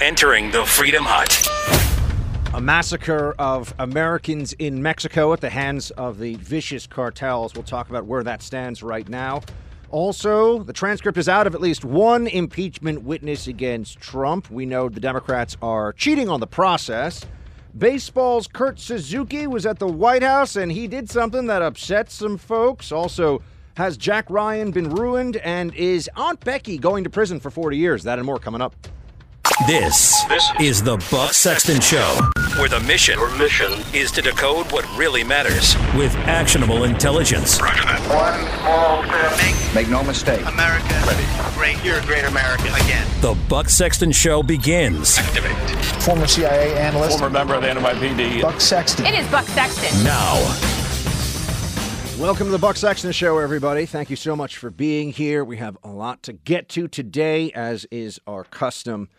entering the Freedom Hut. A massacre of Americans in Mexico at the hands of the vicious cartels. We'll talk about where that stands right now. Also, the transcript is out of at least one impeachment witness against Trump. We know the Democrats are cheating on the process. Baseball's Kurt Suzuki was at the White House and he did something that upset some folks. Also, has Jack Ryan been ruined and is Aunt Becky going to prison for 40 years? That and more coming up. This, this is the Buck Sexton Show, where the mission, Your mission is to decode what really matters with actionable intelligence. Roger that. One small step. Make, make no mistake. America Ready. great. You're a great American. Again. The Buck Sexton Show begins. Activate. Former CIA analyst. Former member of the NYPD. Buck Sexton. It is Buck Sexton. Now. Welcome to the Buck Sexton Show, everybody. Thank you so much for being here. We have a lot to get to today, as is our custom.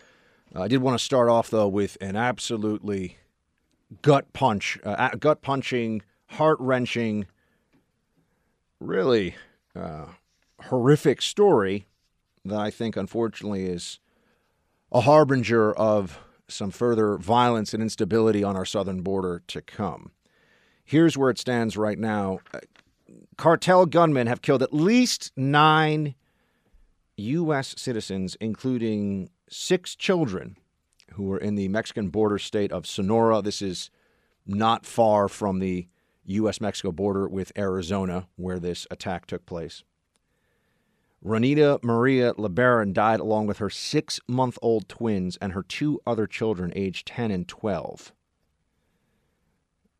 I did want to start off though with an absolutely gut punch, uh, gut punching, heart wrenching, really uh, horrific story that I think unfortunately is a harbinger of some further violence and instability on our southern border to come. Here's where it stands right now. Uh, cartel gunmen have killed at least nine U.S. citizens, including six children who were in the Mexican border state of Sonora. This is not far from the U.S. Mexico border with Arizona, where this attack took place. Rhonita Maria LeBaron died along with her six month old twins and her two other children, aged 10 and 12.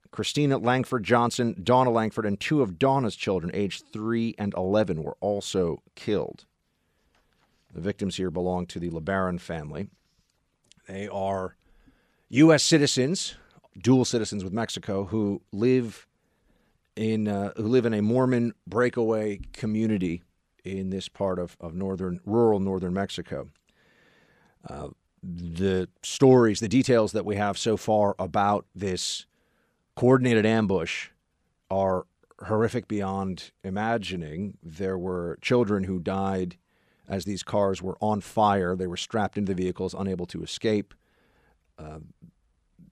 Christina Langford Johnson, Dawna Langford, and two of Dawna's children, aged 3 and 11, were also killed. The victims here belong to the LeBaron family. They are U.S. citizens, dual citizens with Mexico, who live in uh, who live in a Mormon breakaway community in this part of, of northern rural northern Mexico. Uh, the stories, the details that we have so far about this coordinated ambush are horrific beyond imagining. There were children who died as these cars were on fire. They were strapped into the vehicles, unable to escape. Uh,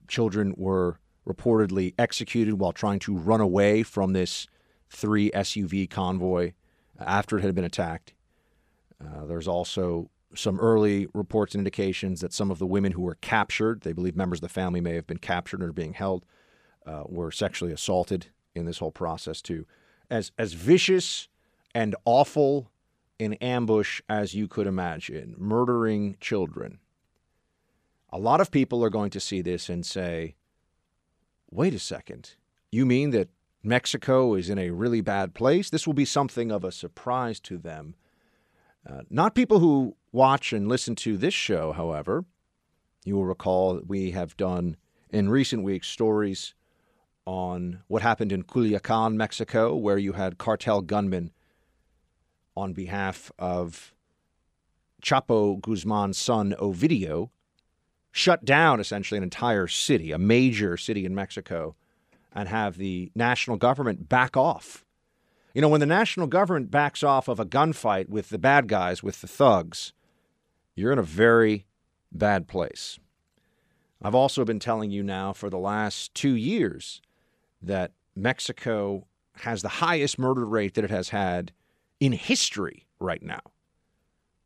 children were reportedly executed while trying to run away from this three SUV convoy after it had been attacked. Uh, there's also some early reports and indications that some of the women who were captured, they believe members of the family may have been captured or being held, uh, were sexually assaulted in this whole process too. As as vicious and awful an ambush as you could imagine, murdering children. A lot of people are going to see this and say, wait a second, you mean that Mexico is in a really bad place? This will be something of a surprise to them. Uh, not people who watch and listen to this show, however. You will recall that we have done in recent weeks stories on what happened in Culiacan, Mexico, where you had cartel gunmen on behalf of Chapo Guzman's son, Ovidio, shut down essentially an entire city, a major city in Mexico, and have the national government back off. You know, when the national government backs off of a gunfight with the bad guys, with the thugs, you're in a very bad place. I've also been telling you now for the last two years that Mexico has the highest murder rate that it has had in history right now.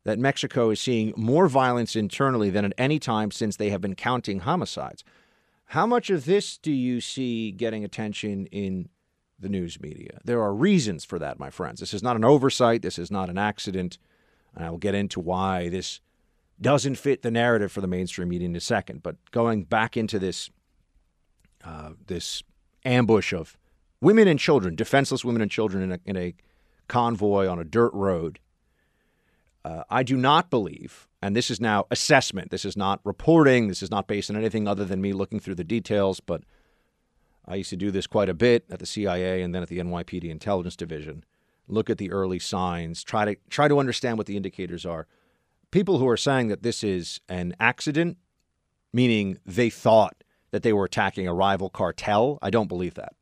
That Mexico is seeing more violence internally than at any time since they have been counting homicides. How much of this do you see getting attention in the news media? There are reasons for that, my friends. This is not an oversight, this is not an accident. And I will get into why this doesn't fit the narrative for the mainstream media in a second. But going back into this, uh, this ambush of women and children, defenseless women and children in a, in a convoy on a dirt road. Uh, I do not believe, and this is now assessment, this is not reporting, this is not based on anything other than me looking through the details, but I used to do this quite a bit at the CIA and then at the NYPD Intelligence Division. Look at the early signs, try to try to understand what the indicators are. People who are saying that this is an accident, meaning they thought that they were attacking a rival cartel, I don't believe that.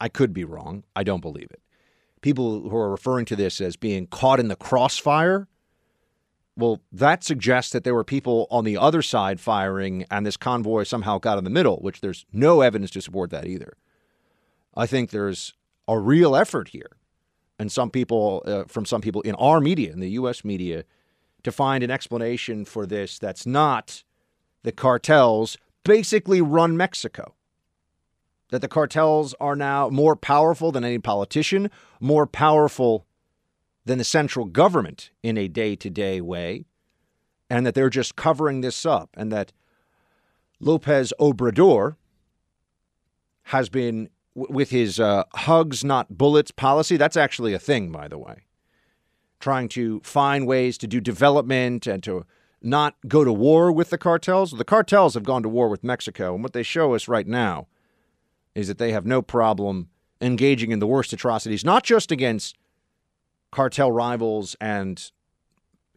I could be wrong. I don't believe it people who are referring to this as being caught in the crossfire, well, that suggests that there were people on the other side firing, and this convoy somehow got in the middle, which there's no evidence to support that either. I think there's a real effort here, and some people, uh, from some people in our media, in the U.S. media, to find an explanation for this that's not the cartels basically run Mexico. That the cartels are now more powerful than any politician, more powerful than the central government in a day to day way, and that they're just covering this up, and that Lopez Obrador has been, with his uh, hugs, not bullets policy, that's actually a thing, by the way, trying to find ways to do development and to not go to war with the cartels. The cartels have gone to war with Mexico, and what they show us right now is that they have no problem engaging in the worst atrocities, not just against cartel rivals and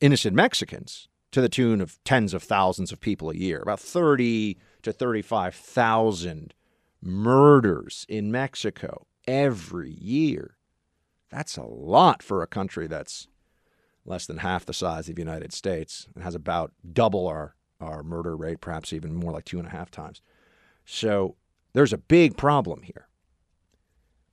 innocent Mexicans to the tune of tens of thousands of people a year, about 30 to 35,000 murders in Mexico every year. That's a lot for a country that's less than half the size of the United States and has about double our, our murder rate, perhaps even more like two and a half times. So there's a big problem here.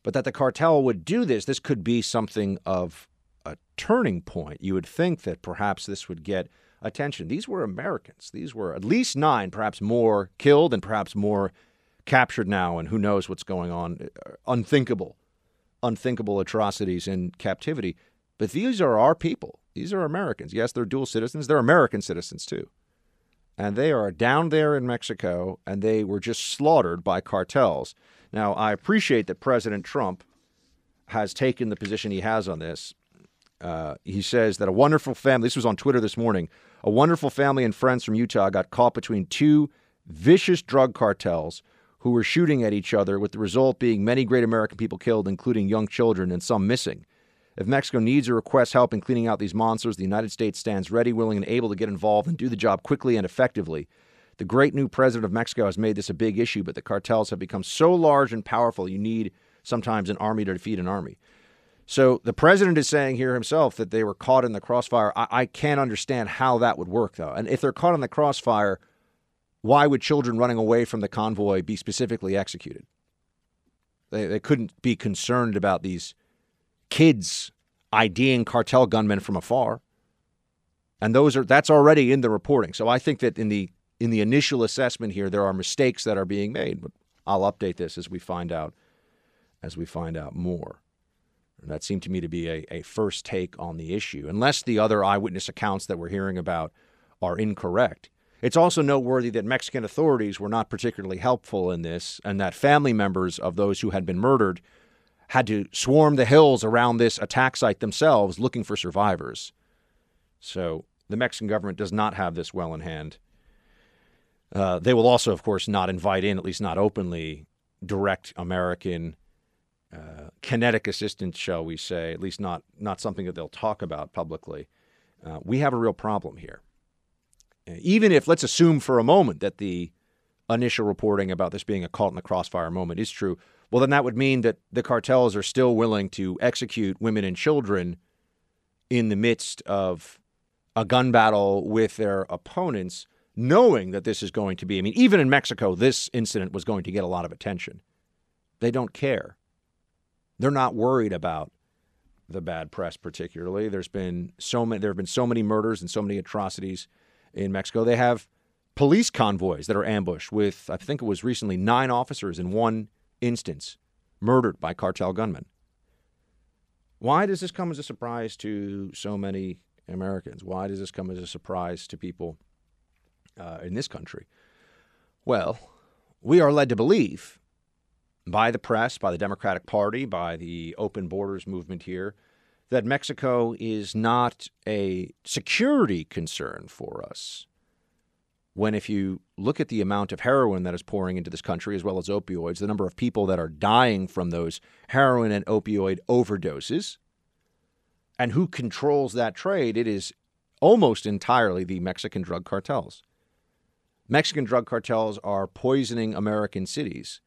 But that the cartel would do this, this could be something of a turning point. You would think that perhaps this would get attention. These were Americans. These were at least nine, perhaps more killed and perhaps more captured now, and who knows what's going on. Uh, unthinkable, unthinkable atrocities in captivity. But these are our people. These are Americans. Yes, they're dual citizens. They're American citizens too. And they are down there in Mexico, and they were just slaughtered by cartels. Now, I appreciate that President Trump has taken the position he has on this uh, he says that a wonderful family, this was on Twitter this morning, a wonderful family and friends from Utah got caught between two vicious drug cartels who were shooting at each other, with the result being many great American people killed, including young children and some missing. If Mexico needs or requests help in cleaning out these monsters, the United States stands ready, willing, and able to get involved and do the job quickly and effectively. The great new president of Mexico has made this a big issue, but the cartels have become so large and powerful, you need sometimes an army to defeat an army. So the president is saying here himself that they were caught in the crossfire. I, I can't understand how that would work, though. And if they're caught in the crossfire, why would children running away from the convoy be specifically executed? They, they couldn't be concerned about these kids IDing cartel gunmen from afar. And those are that's already in the reporting. So I think that in the in the initial assessment here, there are mistakes that are being made. But I'll update this as we find out as we find out more. That seemed to me to be a, a first take on the issue, unless the other eyewitness accounts that we're hearing about are incorrect. It's also noteworthy that Mexican authorities were not particularly helpful in this, and that family members of those who had been murdered had to swarm the hills around this attack site themselves looking for survivors. So the Mexican government does not have this well in hand. Uh, they will also, of course, not invite in, at least not openly, direct American uh, kinetic assistance, shall we say, at least not not something that they'll talk about publicly. Uh, we have a real problem here. Even if, let's assume for a moment that the initial reporting about this being a caught in the crossfire moment is true, well, then that would mean that the cartels are still willing to execute women and children in the midst of a gun battle with their opponents, knowing that this is going to be. I mean, even in Mexico, this incident was going to get a lot of attention. They don't care. They're not worried about the bad press, particularly. There's been so many. There have been so many murders and so many atrocities in Mexico. They have police convoys that are ambushed with, I think it was recently, nine officers in one instance murdered by cartel gunmen. Why does this come as a surprise to so many Americans? Why does this come as a surprise to people uh, in this country? Well, we are led to believe by the press, by the Democratic Party, by the open borders movement here, that Mexico is not a security concern for us. When, if you look at the amount of heroin that is pouring into this country, as well as opioids, the number of people that are dying from those heroin and opioid overdoses, and who controls that trade, it is almost entirely the Mexican drug cartels. Mexican drug cartels are poisoning American cities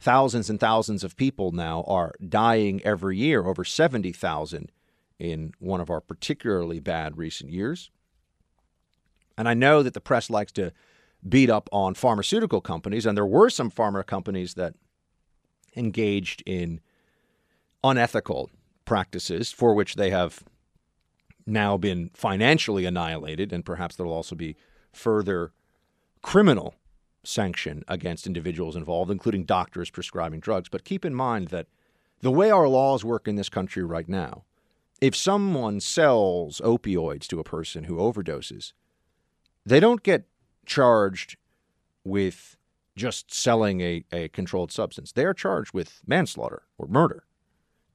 thousands and thousands of people now are dying every year, over 70,000 in one of our particularly bad recent years. And I know that the press likes to beat up on pharmaceutical companies, and there were some pharma companies that engaged in unethical practices for which they have now been financially annihilated, and perhaps there will also be further criminal sanction against individuals involved, including doctors prescribing drugs. But keep in mind that the way our laws work in this country right now, if someone sells opioids to a person who overdoses, they don't get charged with just selling a, a controlled substance. They are charged with manslaughter or murder.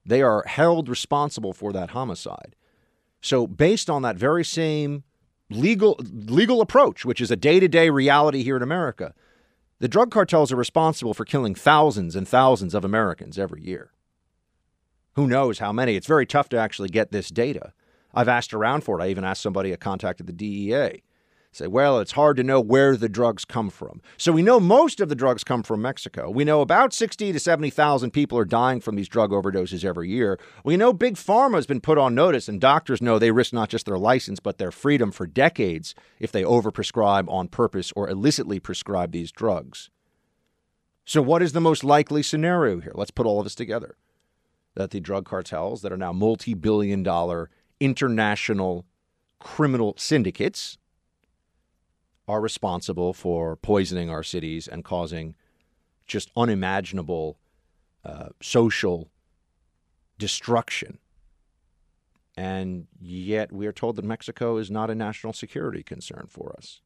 They are held responsible for that homicide. So, based on that very same legal legal approach, which is a day-to-day reality here in America, the drug cartels are responsible for killing thousands and thousands of Americans every year. Who knows how many? It's very tough to actually get this data. I've asked around for it. I even asked somebody a contact at the DEA say, well, it's hard to know where the drugs come from. So we know most of the drugs come from Mexico. We know about 60 to 70,000 people are dying from these drug overdoses every year. We know Big Pharma has been put on notice, and doctors know they risk not just their license, but their freedom for decades if they overprescribe on purpose or illicitly prescribe these drugs. So, what is the most likely scenario here? Let's put all of this together. That the drug cartels that are now multi billion dollar international criminal syndicates are responsible for poisoning our cities and causing just unimaginable uh, social destruction. And yet we are told that Mexico is not a national security concern for us.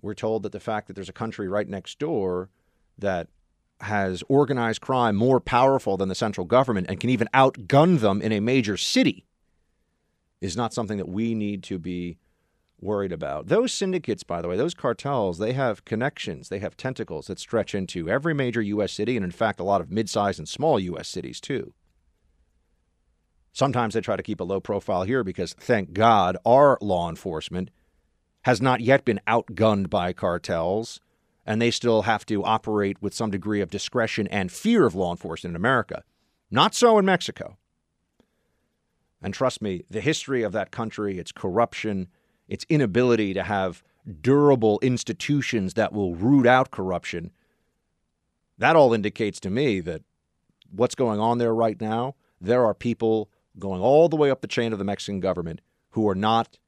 We're told that the fact that there's a country right next door that has organized crime more powerful than the central government and can even outgun them in a major city is not something that we need to be worried about. Those syndicates, by the way, those cartels, they have connections, they have tentacles that stretch into every major U.S. city, and in fact, a lot of mid sized and small U.S. cities, too. Sometimes they try to keep a low profile here because, thank God, our law enforcement has not yet been outgunned by cartels, and they still have to operate with some degree of discretion and fear of law enforcement in America. Not so in Mexico. And trust me, the history of that country, its corruption, its inability to have durable institutions that will root out corruption, that all indicates to me that what's going on there right now, there are people going all the way up the chain of the Mexican government who are not,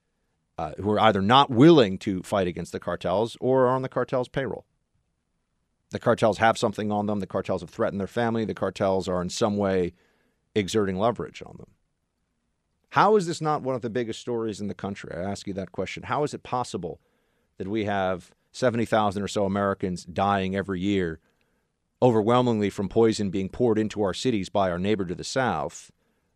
uh, who are either not willing to fight against the cartels or are on the cartels' payroll. The cartels have something on them. The cartels have threatened their family. The cartels are in some way exerting leverage on them. How is this not one of the biggest stories in the country? I ask you that question. How is it possible that we have 70,000 or so Americans dying every year, overwhelmingly from poison being poured into our cities by our neighbor to the south,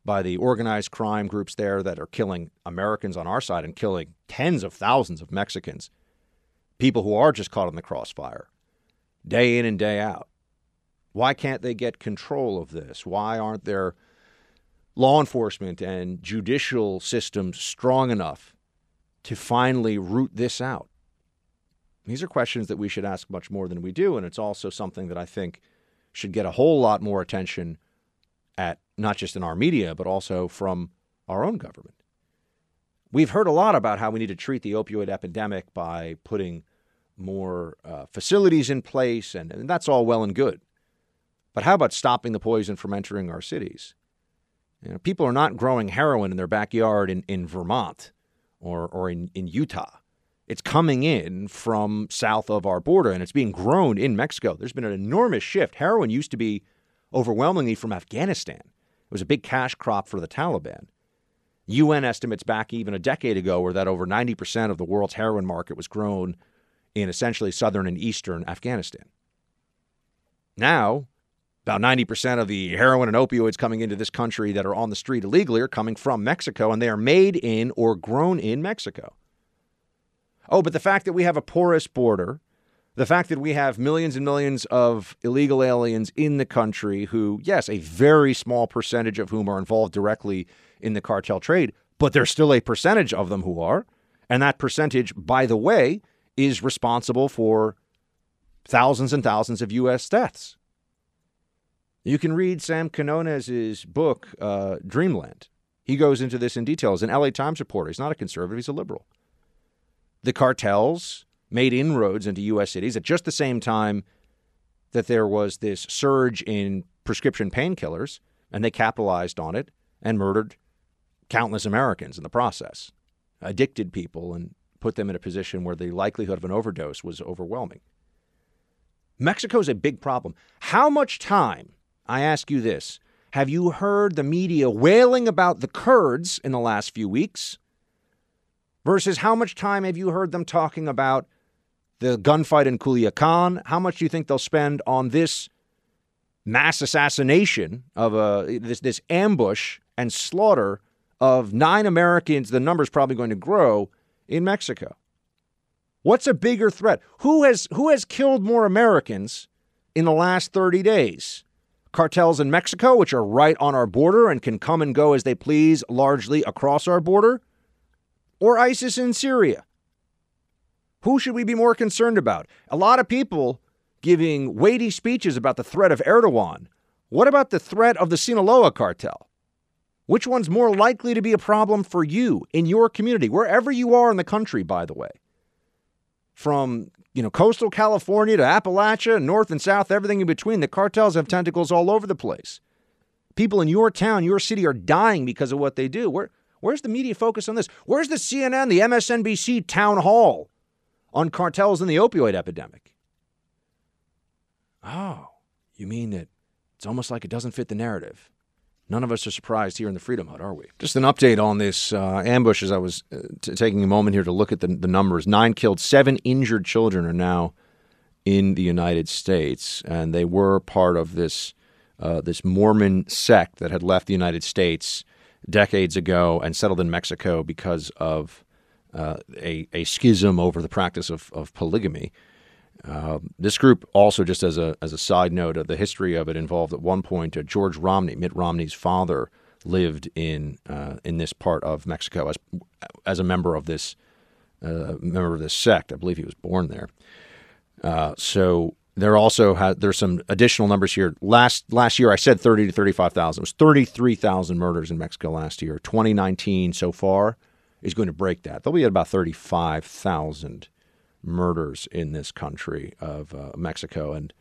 by the organized crime groups there that are killing Americans on our side and killing tens of thousands of Mexicans, people who are just caught in the crossfire, day in and day out? Why can't they get control of this? Why aren't there law enforcement and judicial systems strong enough to finally root this out? These are questions that we should ask much more than we do, and it's also something that I think should get a whole lot more attention at not just in our media, but also from our own government. We've heard a lot about how we need to treat the opioid epidemic by putting more uh, facilities in place, and, and that's all well and good. But how about stopping the poison from entering our cities? You know, people are not growing heroin in their backyard in, in Vermont or, or in, in Utah. It's coming in from south of our border and it's being grown in Mexico. There's been an enormous shift. Heroin used to be overwhelmingly from Afghanistan, it was a big cash crop for the Taliban. UN estimates back even a decade ago were that over 90% of the world's heroin market was grown in essentially southern and eastern Afghanistan. Now, about 90% of the heroin and opioids coming into this country that are on the street illegally are coming from Mexico, and they are made in or grown in Mexico. Oh, but the fact that we have a porous border, the fact that we have millions and millions of illegal aliens in the country who, yes, a very small percentage of whom are involved directly in the cartel trade, but there's still a percentage of them who are. And that percentage, by the way, is responsible for thousands and thousands of U.S. deaths. You can read Sam Quinones's book, uh, Dreamland. He goes into this in detail. He's an LA Times reporter. He's not a conservative, he's a liberal. the cartels made inroads into U.S. cities at just the same time that there was this surge in prescription painkillers, and they capitalized on it and murdered countless Americans in the process, addicted people, and put them in a position where the likelihood of an overdose was overwhelming. Mexico is a big problem. How much time, I ask you this, have you heard the media wailing about the Kurds in the last few weeks? Versus how much time have you heard them talking about the gunfight in Culiacan? How much do you think they'll spend on this mass assassination of a this this ambush and slaughter of nine Americans? The number's probably going to grow in Mexico. What's a bigger threat? Who has who has killed more Americans in the last 30 days? Cartels in Mexico, which are right on our border and can come and go as they please largely across our border, or ISIS in Syria? Who should we be more concerned about? A lot of people giving weighty speeches about the threat of Erdogan. What about the threat of the Sinaloa cartel? Which one's more likely to be a problem for you in your community, wherever you are in the country, by the way? From you know coastal California to Appalachia, north and south, everything in between, the cartels have tentacles all over the place. People in your town, your city are dying because of what they do. Where, where's the media focus on this? Where's the CNN, the MSNBC town hall on cartels and the opioid epidemic? Oh, you mean that it's almost like it doesn't fit the narrative? None of us are surprised here in the Freedom Hut, are we? Just an update on this uh, ambush as I was uh, t- taking a moment here to look at the, the numbers. Nine killed, seven injured children are now in the United States, and they were part of this uh, this Mormon sect that had left the United States decades ago and settled in Mexico because of uh, a, a schism over the practice of, of polygamy. Uh, this group also, just as a as a side note, of the history of it involved at one point uh, George Romney, Mitt Romney's father, lived in uh, in this part of Mexico as as a member of this uh, member of this sect. I believe he was born there. Uh, so there also had there's some additional numbers here. Last last year, I said thirty to thirty five thousand. It was thirty three thousand murders in Mexico last year. Twenty nineteen so far is going to break that. They'll be at about thirty five thousand murders in this country of uh, Mexico, and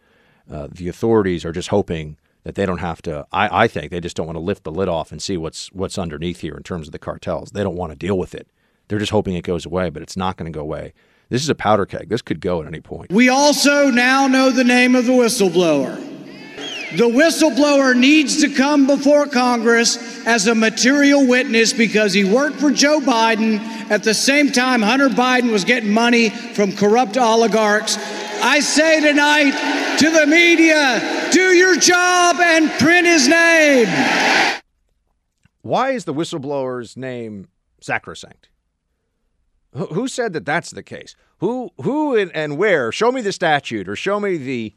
uh, the authorities are just hoping that they don't have to. I, I think they just don't want to lift the lid off and see what's what's underneath here in terms of the cartels. They don't want to deal with it. They're just hoping it goes away, but it's not going to go away. This is a powder keg. This could go at any point. We also now know the name of the whistleblower. The whistleblower needs to come before Congress as a material witness because he worked for Joe Biden at the same time Hunter Biden was getting money from corrupt oligarchs. I say tonight to the media do your job and print his name. Why is the whistleblower's name sacrosanct? Who said that that's the case? Who, who, and where? Show me the statute or show me the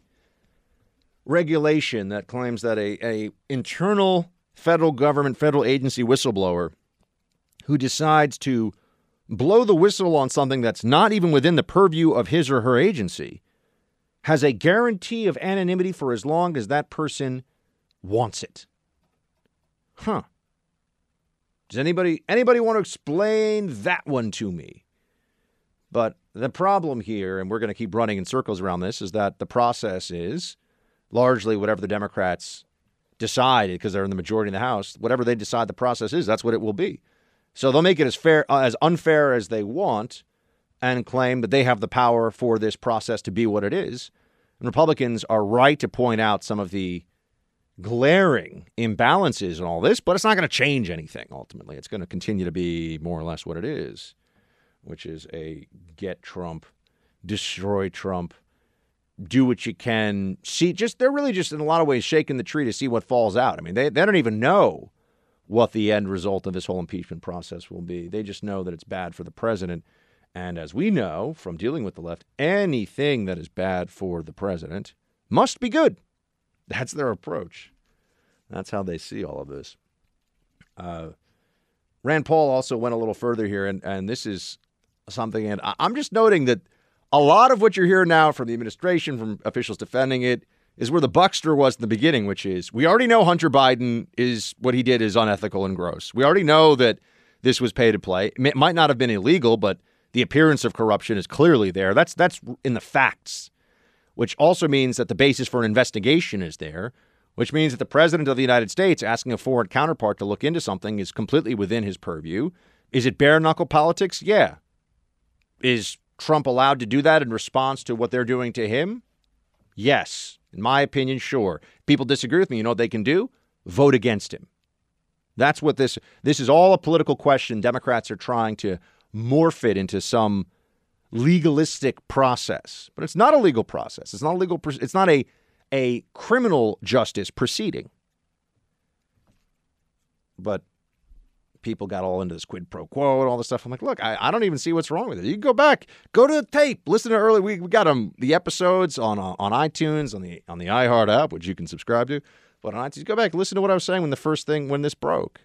regulation that claims that a, a internal federal government, federal agency whistleblower who decides to blow the whistle on something that's not even within the purview of his or her agency has a guarantee of anonymity for as long as that person wants it. Huh. Does anybody anybody want to explain that one to me? But the problem here, and we're going to keep running in circles around this, is that the process is largely whatever the Democrats decide, because they're in the majority in the House, whatever they decide the process is, that's what it will be. So they'll make it as fair, uh, as unfair as they want, and claim that they have the power for this process to be what it is. And Republicans are right to point out some of the glaring imbalances in all this, but it's not going to change anything ultimately. It's going to continue to be more or less what it is, which is a get Trump, destroy Trump, do what you can. See, just they're really just in a lot of ways shaking the tree to see what falls out. I mean, they, they don't even know what the end result of this whole impeachment process will be. They just know that it's bad for the president. And as we know from dealing with the left, anything that is bad for the president must be good. That's their approach. That's how they see all of this. Uh, Rand Paul also went a little further here, and, and this is something, and I'm just noting that a lot of what you're hearing now from the administration, from officials defending it, is where the buckster was in the beginning, which is we already know Hunter Biden is what he did is unethical and gross. We already know that this was pay to play. It might not have been illegal, but The appearance of corruption is clearly there. That's that's in the facts, which also means that the basis for an investigation is there, which means that the president of the United States asking a foreign counterpart to look into something is completely within his purview. Is it bare knuckle politics? Yeah. Is Trump allowed to do that in response to what they're doing to him? Yes. In my opinion, sure. People disagree with me. You know what they can do? Vote against him. That's what this this is all a political question. Democrats are trying to morph it into some legalistic process, but it's not a legal process. It's not a legal. It's not a a criminal justice proceeding. But people got all into this quid pro quo and all this stuff. I'm like, look, I, I don't even see what's wrong with it. You can go back, go to the tape, listen to early. We, we got them the episodes on uh, on iTunes on the on the iHeart app, which you can subscribe to. But on iTunes, go back, listen to what I was saying when the first thing when this broke.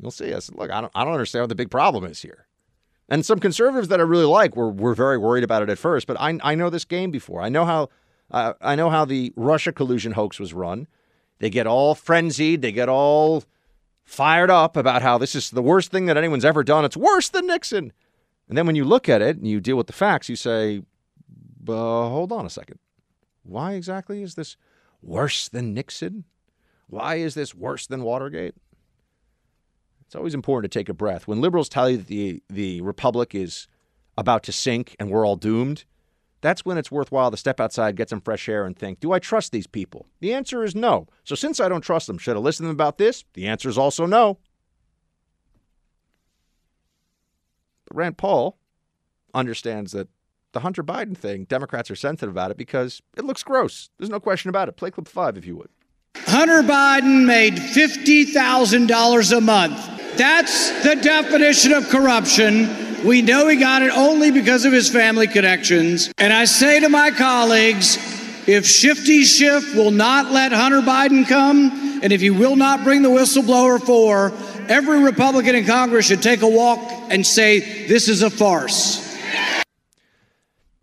You'll see. I said, look, I don't I don't understand what the big problem is here. And some conservatives that I really like were were very worried about it at first. But I I know this game before. I know how uh, I know how the Russia collusion hoax was run. They get all frenzied. They get all fired up about how this is the worst thing that anyone's ever done. It's worse than Nixon. And then when you look at it and you deal with the facts, you say, hold on a second. Why exactly is this worse than Nixon? Why is this worse than Watergate? It's always important to take a breath. When liberals tell you that the, the republic is about to sink and we're all doomed, that's when it's worthwhile to step outside, get some fresh air, and think, do I trust these people? The answer is no. So since I don't trust them, should I listen to them about this? The answer is also no. But Rand Paul understands that the Hunter Biden thing, Democrats are sensitive about it because it looks gross. There's no question about it. Play clip five if you would. Hunter Biden made $50,000 a month. That's the definition of corruption. We know he got it only because of his family connections. And I say to my colleagues if Shifty Schiff will not let Hunter Biden come, and if he will not bring the whistleblower for, every Republican in Congress should take a walk and say, this is a farce.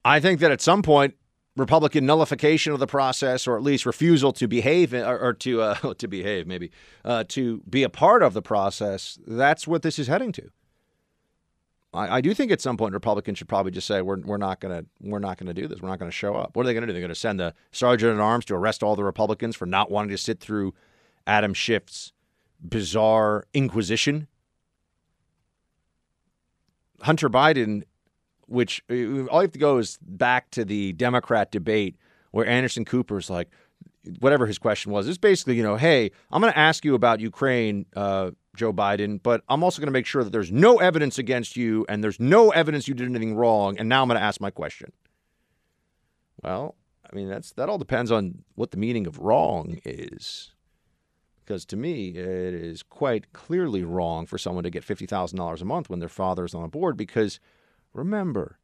I think that at some point, Republican nullification of the process, or at least refusal to behave or, or to uh, to behave, maybe uh, to be a part of the process. That's what this is heading to. I, I do think at some point Republicans should probably just say we're we're not gonna we're not gonna do this. We're not gonna show up. What are they gonna do? They're gonna send the sergeant at arms to arrest all the Republicans for not wanting to sit through Adam Schiff's bizarre inquisition. Hunter Biden, which uh, all you have to go is back to the Democrat debate where Anderson Cooper's like, whatever his question was, it's basically, you know, hey, I'm going to ask you about Ukraine, uh, Joe Biden, but I'm also going to make sure that there's no evidence against you and there's no evidence you did anything wrong. And now I'm going to ask my question. Well, I mean, that's that all depends on what the meaning of wrong is. Because to me, it is quite clearly wrong for someone to get $50,000 a month when their father is on a board. Because remember,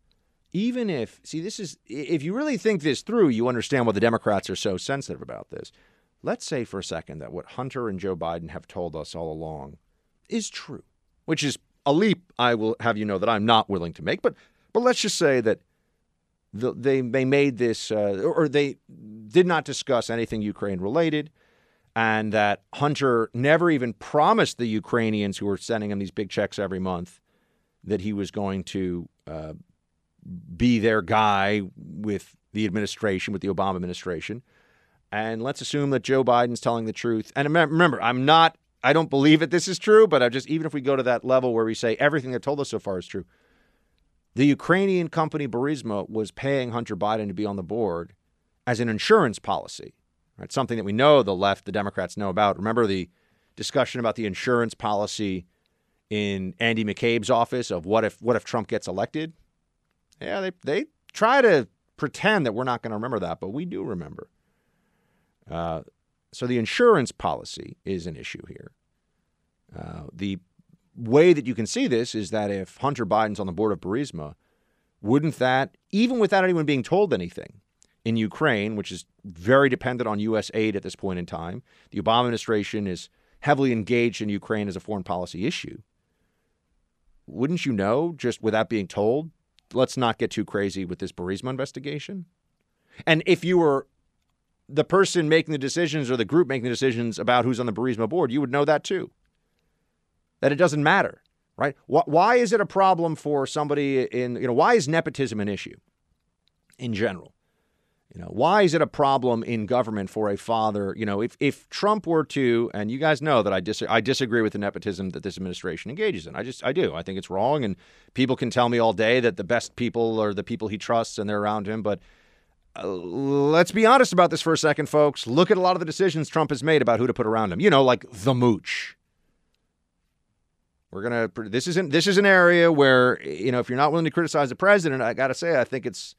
even if, see, this is, if you really think this through, you understand why the Democrats are so sensitive about this. Let's say for a second that what Hunter and Joe Biden have told us all along is true, which is a leap I will have you know that I'm not willing to make. But but let's just say that the, they they made this uh, or they did not discuss anything Ukraine related, and that Hunter never even promised the Ukrainians who were sending him these big checks every month that he was going to uh, be their guy with the administration, with the Obama administration. And let's assume that Joe Biden's telling the truth. And remember, I'm not I don't believe that this is true, but I just even if we go to that level where we say everything that told us so far is true, the Ukrainian company Burisma was paying Hunter Biden to be on the board as an insurance policy. Right? Something that we know the left, the Democrats know about. Remember the discussion about the insurance policy in Andy McCabe's office of what if what if Trump gets elected? Yeah, they they try to pretend that we're not going to remember that, but we do remember. Uh, so the insurance policy is an issue here. Uh, the way that you can see this is that if Hunter Biden's on the board of Burisma, wouldn't that, even without anyone being told anything, in Ukraine, which is very dependent on U.S. aid at this point in time, the Obama administration is heavily engaged in Ukraine as a foreign policy issue. Wouldn't you know, just without being told, let's not get too crazy with this Burisma investigation? And if you were the person making the decisions or the group making the decisions about who's on the Burisma board, you would know that too. That it doesn't matter. right? Why is it a problem for somebody in, you know, why is nepotism an issue in general? You know, why is it a problem in government for a father? You know, if, if Trump were to, and you guys know that I, dis- I disagree with the nepotism that this administration engages in. I just, I do. I think it's wrong. And people can tell me all day that the best people are the people he trusts and they're around him. But let's be honest about this for a second, folks. Look at a lot of the decisions Trump has made about who to put around him. You know, like the mooch. We're gonna. This isn't. This is an area where you know, if you're not willing to criticize the president, I got to say, I think it's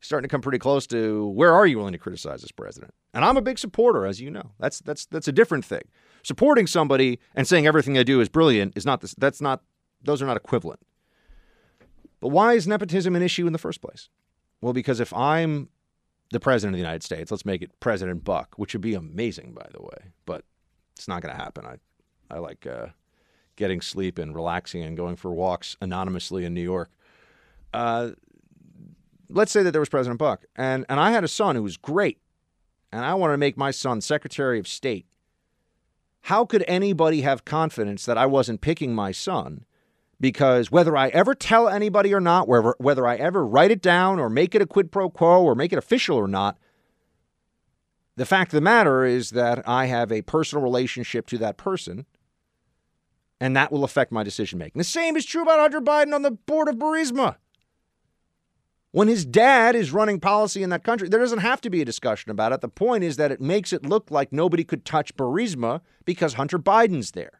starting to come pretty close to where are you willing to criticize this president? And I'm a big supporter, as you know. That's that's that's a different thing. Supporting somebody and saying everything they do is brilliant is not this. That's not. Those are not equivalent. But why is nepotism an issue in the first place? Well, because if I'm the president of the United States, let's make it President Buck, which would be amazing, by the way, but it's not going to happen. I, I like uh, getting sleep and relaxing and going for walks anonymously in New York. Uh, let's say that there was President Buck, and, and I had a son who was great, and I wanted to make my son Secretary of State. How could anybody have confidence that I wasn't picking my son? Because whether I ever tell anybody or not, whether, whether I ever write it down or make it a quid pro quo or make it official or not, the fact of the matter is that I have a personal relationship to that person, and that will affect my decision making. The same is true about Hunter Biden on the board of Burisma. When his dad is running policy in that country, there doesn't have to be a discussion about it. The point is that it makes it look like nobody could touch Burisma because Hunter Biden's there.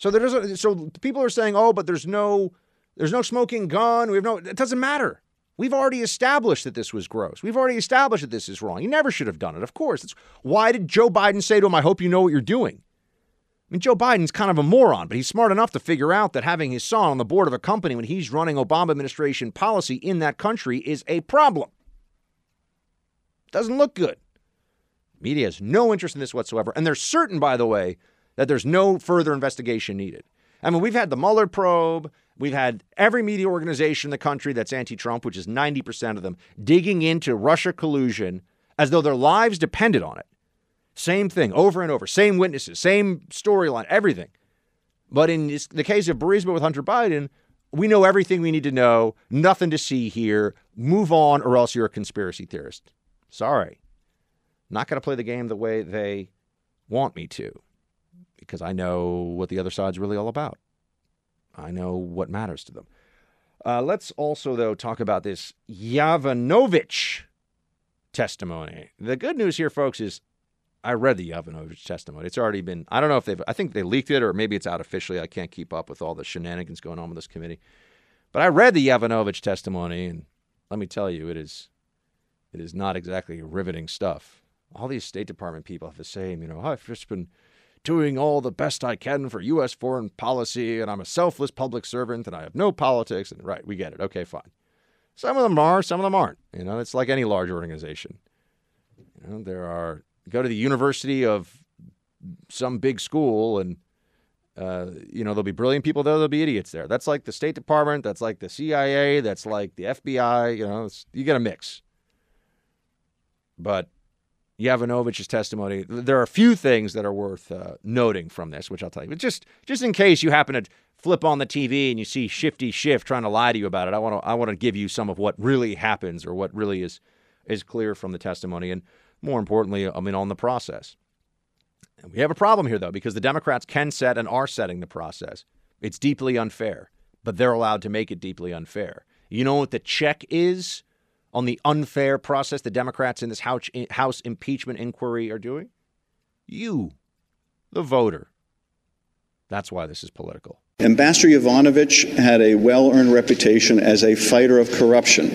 So there doesn't. So people are saying, "Oh, but there's no, there's no smoking gun. We have no." It doesn't matter. We've already established that this was gross. We've already established that this is wrong. He never should have done it. Of course. Why did Joe Biden say to him, "I hope you know what you're doing"? I mean, Joe Biden's kind of a moron, but he's smart enough to figure out that having his son on the board of a company when he's running Obama administration policy in that country is a problem. Doesn't look good. Media has no interest in this whatsoever. And they're certain, by the way, that there's no further investigation needed. I mean, we've had the Mueller probe. We've had every media organization in the country that's anti Trump, which is 90% of them, digging into Russia collusion as though their lives depended on it. Same thing over and over, same witnesses, same storyline, everything. But in the case of Burisma with Hunter Biden, we know everything we need to know, nothing to see here. Move on, or else you're a conspiracy theorist. Sorry. Not going to play the game the way they want me to because I know what the other side's really all about. I know what matters to them. Uh, let's also, though, talk about this Yovanovitch testimony. The good news here, folks, is I read the Yovanovitch testimony. It's already been, I don't know if they've, I think they leaked it or maybe it's out officially. I can't keep up with all the shenanigans going on with this committee. But I read the Yovanovitch testimony, and let me tell you, it is, it is not exactly riveting stuff. All these State Department people have the same, you know, I've just been doing all the best I can for U.S. foreign policy, and I'm a selfless public servant, and I have no politics. And right, we get it. Okay, fine. Some of them are, some of them aren't. You know, it's like any large organization. You know, there are go to the university of some big school and uh, you know there'll be brilliant people there there'll be idiots there that's like the state department that's like the cia that's like the fbi you know you get a mix but Yovanovitch's testimony there are a few things that are worth uh, noting from this which i'll tell you but just just in case you happen to flip on the tv and you see shifty Schiff trying to lie to you about it i want to i want to give you some of what really happens or what really is is clear from the testimony and more importantly, I mean, on the process. And we have a problem here, though, because the Democrats can set and are setting the process. It's deeply unfair, but they're allowed to make it deeply unfair. You know what the check is on the unfair process the Democrats in this House, House impeachment inquiry are doing? You, the voter. That's why this is political. Ambassador Yovanovitch had a well earned reputation as a fighter of corruption.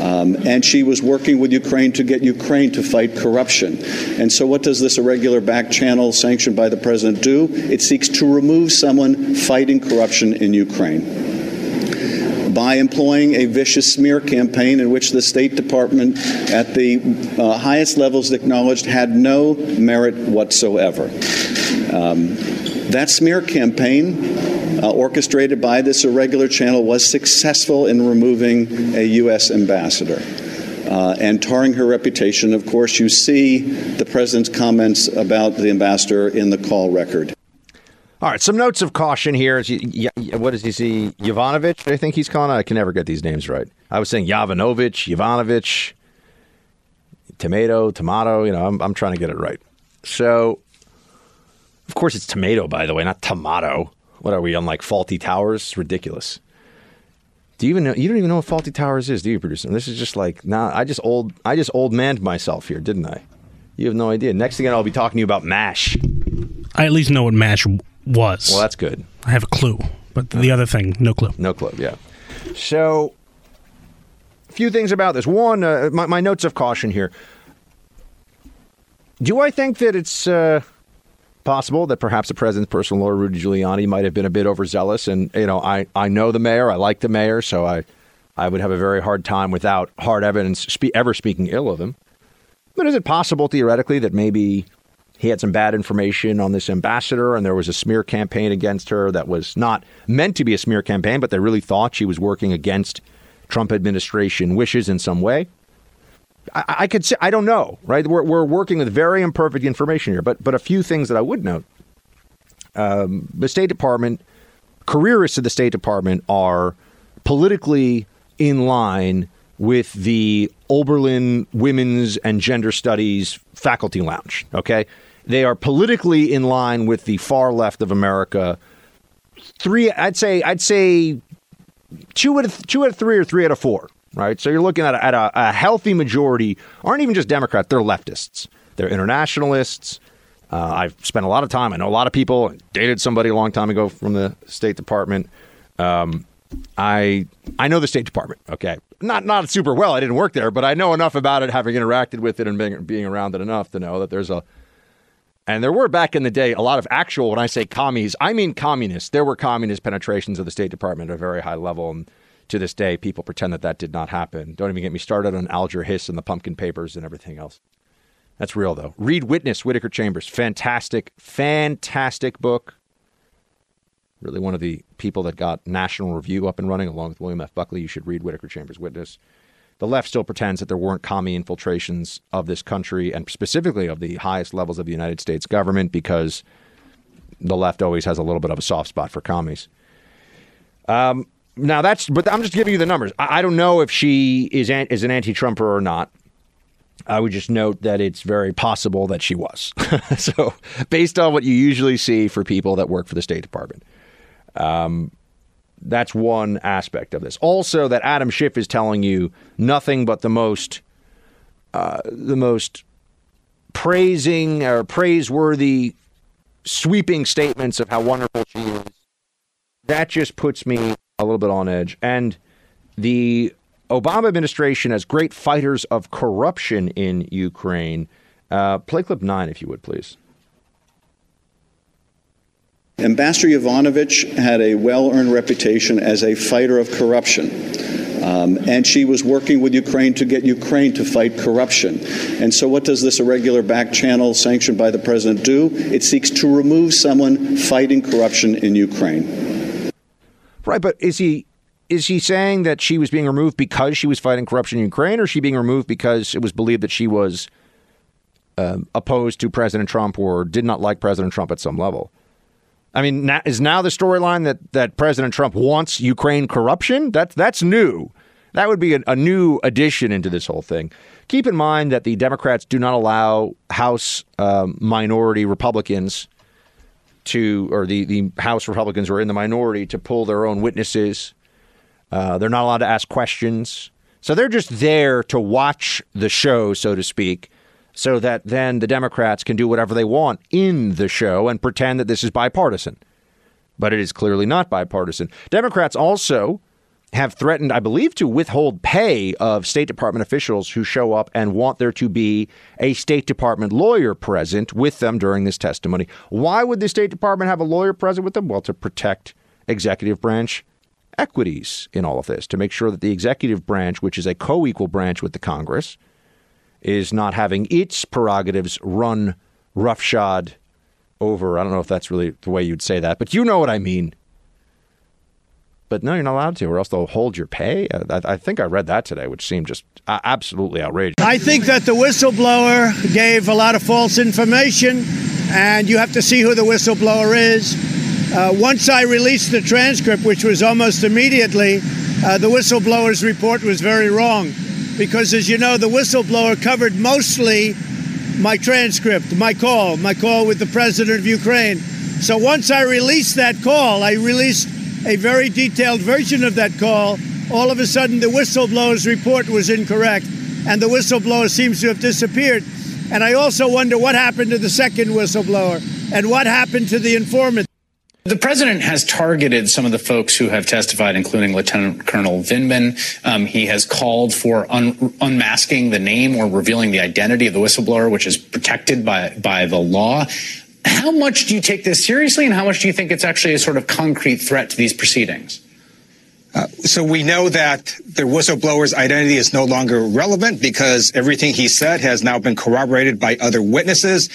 Um, and she was working with Ukraine to get Ukraine to fight corruption. And so, what does this irregular back channel sanctioned by the president do? It seeks to remove someone fighting corruption in Ukraine by employing a vicious smear campaign in which the State Department, at the uh, highest levels, acknowledged had no merit whatsoever. Um, that smear campaign uh, orchestrated by this irregular channel was successful in removing a U.S. ambassador. Uh, and tarring her reputation. Of course, you see the president's comments about the ambassador in the call record. All right, some notes of caution here. Is what does he see? Yovanovitch, I think he's calling. I can never get these names right. I was saying Yovanovitch, Yovanovitch, tomato, tomato. You know, I'm, I'm trying to get it right. So, of course, it's tomato, by the way, not tomato. What are we on like Fawlty Towers? Ridiculous. Do you even know? You don't even know what Fawlty Towers is, do you, producer? This is just like, nah. I just old. I just old manned myself here, didn't I? You have no idea. Next thing I'll be talking to you about Mash. I at least know what MASH was. Well, that's good. I have a clue, but the other thing, no clue. No clue. Yeah. So, a few things about this. One, uh, my, my notes of caution here. Do I think that it's uh, possible that perhaps the president's personal lawyer, Rudy Giuliani, might have been a bit overzealous? And you know, I, I know the mayor. I like the mayor, so I I would have a very hard time without hard evidence spe- ever speaking ill of him. But is it possible theoretically that maybe he had some bad information on this ambassador and there was a smear campaign against her that was not meant to be a smear campaign, but they really thought she was working against Trump administration wishes in some way? I, I could say, I don't know, right? We're, we're working with very imperfect information here, but, but a few things that I would note. Um, the State Department, careerists of the State Department are politically in line with the Oberlin Women's and Gender Studies Faculty Lounge. Okay, they are politically in line with the far left of America. Three, I'd say, I'd say two out of two out of three or three out of four. Right, so you're looking at a, at a, a healthy majority. Aren't even just Democrats; they're leftists. They're internationalists. Uh, I've spent a lot of time. I know a lot of people. Dated somebody a long time ago from the State Department. Um, I I know the State Department. Okay, not not super well. I didn't work there, but I know enough about it, having interacted with it and being being around it enough to know that there's a. And there were back in the day a lot of actual. When I say commies, I mean communists. There were communist penetrations of the State Department at a very high level, and to this day, people pretend that that did not happen. Don't even get me started on Alger Hiss and the Pumpkin Papers and everything else. That's real though. Read Witness, Whittaker Chambers. Fantastic, fantastic book really one of the people that got National Review up and running, along with William F. Buckley. You should read Whittaker Chambers' Witness. The left still pretends that there weren't commie infiltrations of this country and specifically of the highest levels of the United States government because the left always has a little bit of a soft spot for commies. Um, now that's, but I'm just giving you the numbers. I, I don't know if she is an, is an anti-Trumper or not. I would just note that it's very possible that she was. so, based on what you usually see for people that work for the State Department. Um, that's one aspect of this. Also, that Adam Schiff is telling you nothing but the most, uh, the most praising or praiseworthy, sweeping statements of how wonderful she is. That just puts me a little bit on edge. And the Obama administration has great fighters of corruption in Ukraine. Uh, play clip nine, if you would, please. Ambassador Yovanovitch had a well earned reputation as a fighter of corruption. Um, and she was working with Ukraine to get Ukraine to fight corruption. And so, what does this irregular back channel sanctioned by the president do? It seeks to remove someone fighting corruption in Ukraine. Right, but is he is he saying that she was being removed because she was fighting corruption in Ukraine, or she being removed because it was believed that she was um, opposed to President Trump or did not like President Trump at some level? I mean, is now the storyline that, that President Trump wants Ukraine corruption? That's that's new. That would be a, a new addition into this whole thing. Keep in mind that the Democrats do not allow House um, minority Republicans to, or the, the House Republicans who are in the minority to pull their own witnesses. Uh, they're not allowed to ask questions. So they're just there to watch the show, so to speak, so that then the Democrats can do whatever they want in the show and pretend that this is bipartisan. But it is clearly not bipartisan. Democrats also have threatened, I believe, to withhold pay of State Department officials who show up and want there to be a State Department lawyer present with them during this testimony. Why would the State Department have a lawyer present with them? Well, to protect executive branch equities in all of this, to make sure that the executive branch, which is a co equal branch with the Congress, is not having its prerogatives run roughshod over. I don't know if that's really the way you'd say that, but you know what I mean. But no, you're not allowed to, or else they'll hold your pay. I, I think I read that today, which seemed just uh, absolutely outrageous. I think that the whistleblower gave a lot of false information, and you have to see who the whistleblower is. Uh, once I released the transcript, which was almost immediately, uh, the whistleblower's report was very wrong. Because, as you know, the whistleblower covered mostly my transcript, my call, my call with the president of Ukraine. So once I released that call, I released a very detailed version of that call. All of a sudden, the whistleblower's report was incorrect, and the whistleblower seems to have disappeared. And I also wonder what happened to the second whistleblower and what happened to the informant. The president has targeted some of the folks who have testified, including Lieutenant Colonel Vindman. Um, he has called for un- unmasking the name or revealing the identity of the whistleblower, which is protected by, by the law. How much do you take this seriously, and how much do you think it's actually a sort of concrete threat to these proceedings? Uh, so we know that the whistleblower's identity is no longer relevant because everything he said has now been corroborated by other witnesses.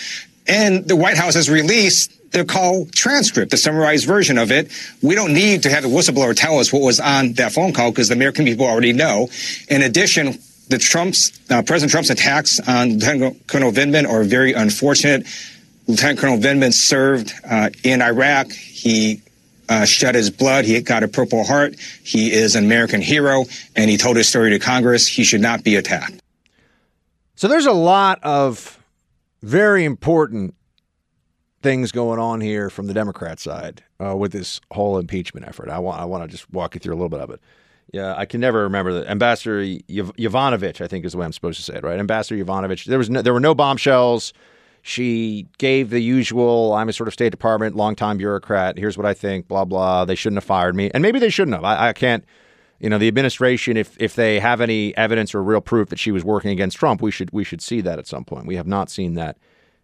And the White House has released their call transcript, the summarized version of it. We don't need to have the whistleblower tell us what was on that phone call because the American people already know. In addition, the Trump's uh, President Trump's attacks on Lieutenant Colonel Vindman are very unfortunate. Lieutenant Colonel Vindman served uh, in Iraq. He uh, shed his blood. He got a Purple Heart. He is an American hero, and he told his story to Congress. He should not be attacked. So there's a lot of very important things going on here from the Democrat side uh, with this whole impeachment effort. I want I want to just walk you through a little bit of it. Yeah, I can never remember the Ambassador Yovanovitch. I think is the way I'm supposed to say it, right? Ambassador Yovanovitch. There was no, there were no bombshells. She gave the usual. I'm a sort of State Department longtime bureaucrat. Here's what I think. Blah blah. They shouldn't have fired me, and maybe they shouldn't have. I, I can't. You know, the administration, if if they have any evidence or real proof that she was working against Trump, we should we should see that at some point. We have not seen that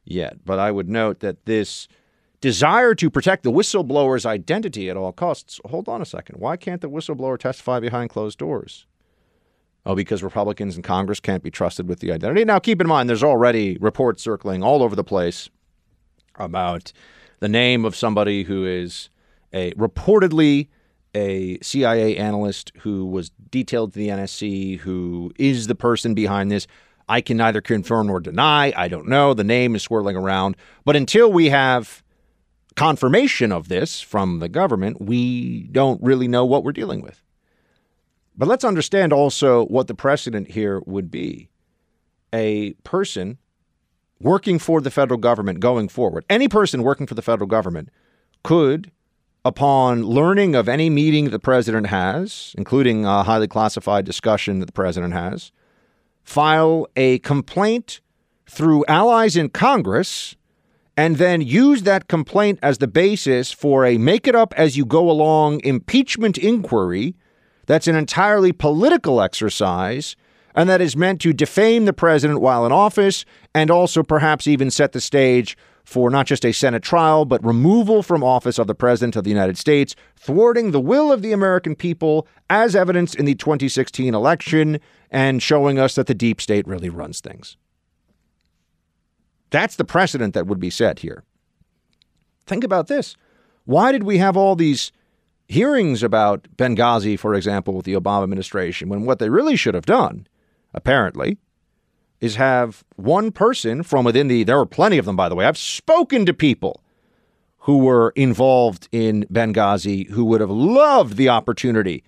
yet. But I would note that this desire to protect the whistleblower's identity at all costs. Hold on a second. Why can't the whistleblower testify behind closed doors? Oh, because Republicans in Congress can't be trusted with the identity. Now, keep in mind, there's already reports circling all over the place about the name of somebody who is a reportedly a CIA analyst who was detailed to the NSC, who is the person behind this. I can neither confirm nor deny. I don't know. The name is swirling around. But until we have confirmation of this from the government, we don't really know what we're dealing with. But let's understand also what the precedent here would be. A person working for the federal government going forward, any person working for the federal government could, upon learning of any meeting the president has, including a highly classified discussion that the president has, file a complaint through allies in Congress and then use that complaint as the basis for a make it up as you go along impeachment inquiry that's an entirely political exercise and that is meant to defame the president while in office and also perhaps even set the stage for not just a Senate trial, but removal from office of the President of the United States, thwarting the will of the American people as evidenced in the 2016 election and showing us that the deep state really runs things. That's the precedent that would be set here. Think about this. Why did we have all these hearings about Benghazi, for example, with the Obama administration, when what they really should have done, apparently, is have one person from within the, there were plenty of them, by the way. I've spoken to people who were involved in Benghazi who would have loved the opportunity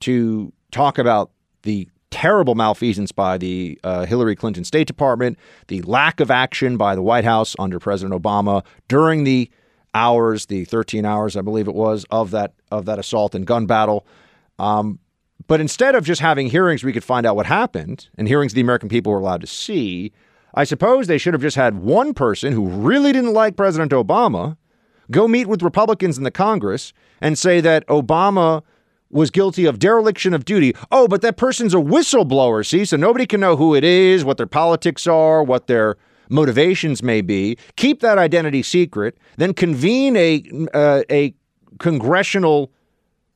to talk about the terrible malfeasance by the uh, Hillary Clinton State Department, the lack of action by the White House under President Obama during the hours, the 13 hours, I believe it was, of that of that assault and gun battle. Um, but instead of just having hearings we could find out what happened and hearings the American people were allowed to see, I suppose they should have just had one person who really didn't like President Obama go meet with Republicans in the Congress and say that Obama was guilty of dereliction of duty. Oh, but that person's a whistleblower, see? So nobody can know who it is, what their politics are, what their motivations may be. Keep that identity secret, then convene a uh, a congressional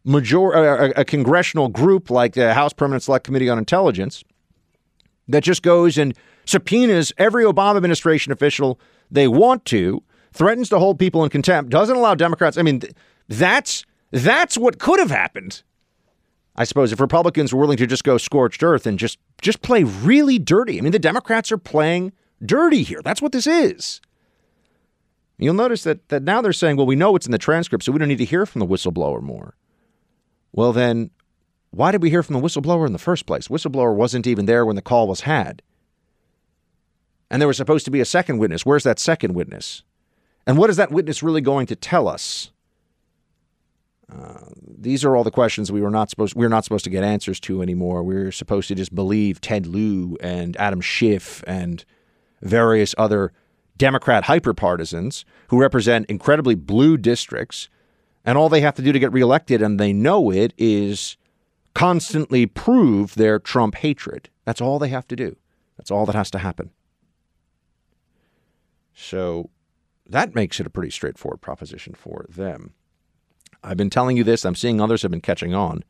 major a, a congressional group like the House Permanent Select Committee on Intelligence that just goes and subpoenas every Obama administration official they want to, threatens to hold people in contempt, doesn't allow Democrats. I mean, that's that's what could have happened. I suppose if Republicans were willing to just go scorched earth and just just play really dirty. I mean, the Democrats are playing dirty here. That's what this is. You'll notice that, that now they're saying, well, we know it's in the transcript, so we don't need to hear from the whistleblower more. Well, then, why did we hear from the whistleblower in the first place? Whistleblower wasn't even there when the call was had. And there was supposed to be a second witness. Where's that second witness? And what is that witness really going to tell us? These are all the questions we were not supposed we're not supposed to get answers to anymore. We're supposed to just believe Ted Lieu and Adam Schiff and various other Democrat hyperpartisans who represent incredibly blue districts, and all they have to do to get reelected, and they know it, is constantly prove their Trump hatred. That's all they have to do. That's all that has to happen. So that makes it a pretty straightforward proposition for them. I've been telling you this, I'm seeing others have been catching on.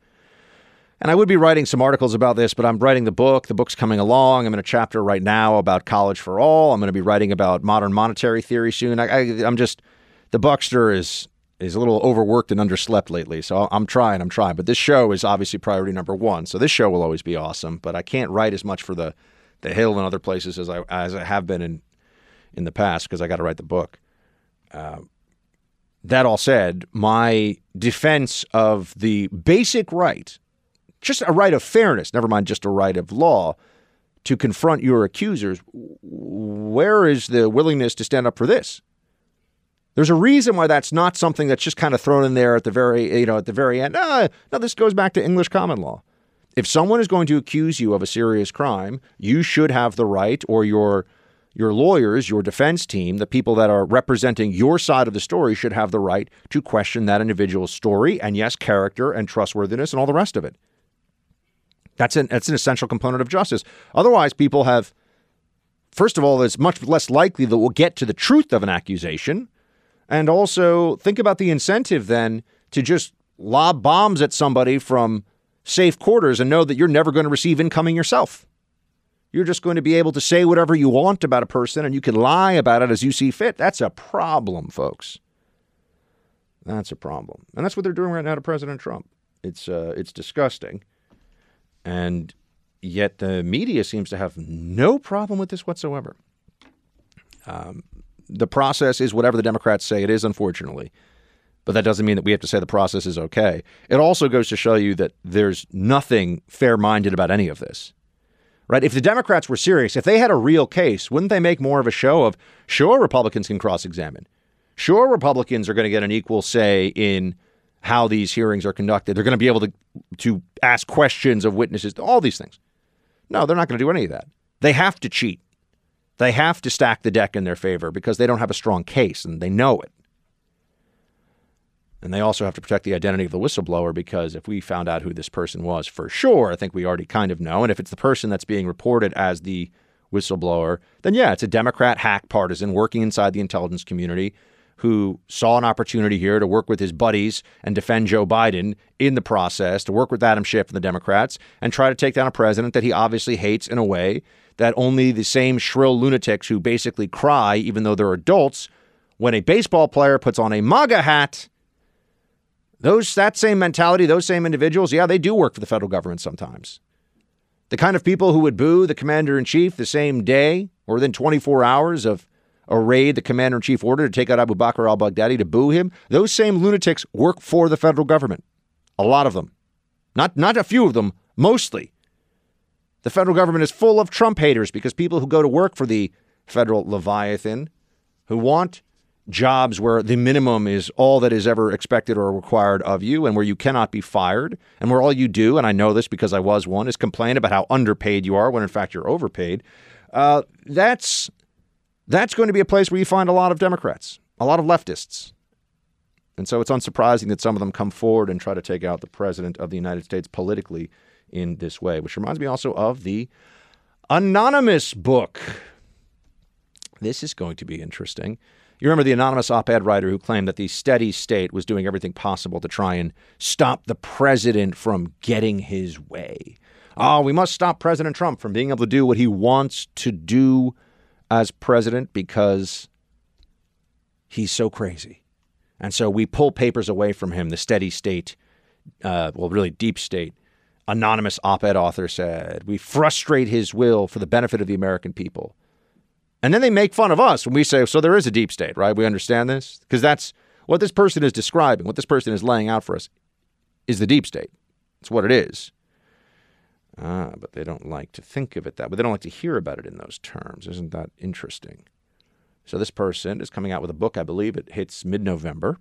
And I would be writing some articles about this, but I'm writing the book. The book's coming along. I'm in a chapter right now about college for all. I'm going to be writing about modern monetary theory soon. I, I'm just the Buckster is is a little overworked and underslept lately, so I'm trying. I'm trying. But this show is obviously priority number one. So this show will always be awesome. But I can't write as much for the the Hill and other places as I as I have been in in the past because I got to write the book. Uh, that all said, my defense of the basic right, just a right of fairness, never mind just a right of law, to confront your accusers, where is the willingness to stand up for this? There's a reason why that's not something that's just kind of thrown in there at the very, you know, at the very end. Ah, no, this goes back to English common law. If someone is going to accuse you of a serious crime, you should have the right, or your your lawyers, your defense team, the people that are representing your side of the story should have the right to question that individual's story and, yes, character and trustworthiness and all the rest of it. That's an, that's an essential component of justice. Otherwise, people have, first of all, it's much less likely that we'll get to the truth of an accusation. And also, think about the incentive then to just lob bombs at somebody from safe quarters and know that you're never going to receive incoming yourself. You're just going to be able to say whatever you want about a person and you can lie about it as you see fit. That's a problem, folks. That's a problem. And that's what they're doing right now to President Trump. It's uh, it's disgusting. And yet the media seems to have no problem with this whatsoever. Um, the process is whatever the Democrats say it is, unfortunately. But that doesn't mean that we have to say the process is okay. It also goes to show you that there's nothing fair minded about any of this right? If the Democrats were serious, if they had a real case, wouldn't they make more of a show of, sure, Republicans can cross examine? Sure, Republicans are going to get an equal say in how these hearings are conducted. They're going to be able to, to ask questions of witnesses, all these things. No, they're not going to do any of that. They have to cheat. They have to stack the deck in their favor because they don't have a strong case and they know it. And they also have to protect the identity of the whistleblower because if we found out who this person was for sure, I think we already kind of know. And if it's the person that's being reported as the whistleblower, then yeah, it's a Democrat hack partisan working inside the intelligence community who saw an opportunity here to work with his buddies and defend Joe Biden in the process, to work with Adam Schiff and the Democrats, and try to take down a president that he obviously hates in a way that only the same shrill lunatics who basically cry, even though they're adults, when a baseball player puts on a MAGA hat those that same mentality, those same individuals, yeah, they do work for the federal government sometimes. The kind of people who would boo the commander in chief the same day or within 24 hours of a raid the commander in chief ordered to take out Abu Bakr al Baghdadi to boo him, those same lunatics work for the federal government. A lot of them. Not, not a few of them, mostly. The federal government is full of Trump haters because people who go to work for the federal Leviathan, who want jobs where the minimum is all that is ever expected or required of you and where you cannot be fired and where all you do, and I know this because I was one, is complain about how underpaid you are when in fact you're overpaid. Uh, that's that's going to be a place where you find a lot of Democrats, a lot of leftists. And so it's unsurprising that some of them come forward and try to take out the president of the United States politically in this way, which reminds me also of the Anonymous book. This is going to be interesting. You remember the anonymous op ed writer who claimed that the steady state was doing everything possible to try and stop the president from getting his way. Oh, we must stop President Trump from being able to do what he wants to do as president because he's so crazy. And so we pull papers away from him, the steady state, uh, well, really deep state. Anonymous op ed author said, We frustrate his will for the benefit of the American people. And then they make fun of us when we say, so there is a deep state, right? We understand this? Because that's what this person is describing, what this person is laying out for us is the deep state. It's what it is. Ah, but they don't like to think of it that way. They don't like to hear about it in those terms. Isn't that interesting? So this person is coming out with a book, I believe it hits mid November.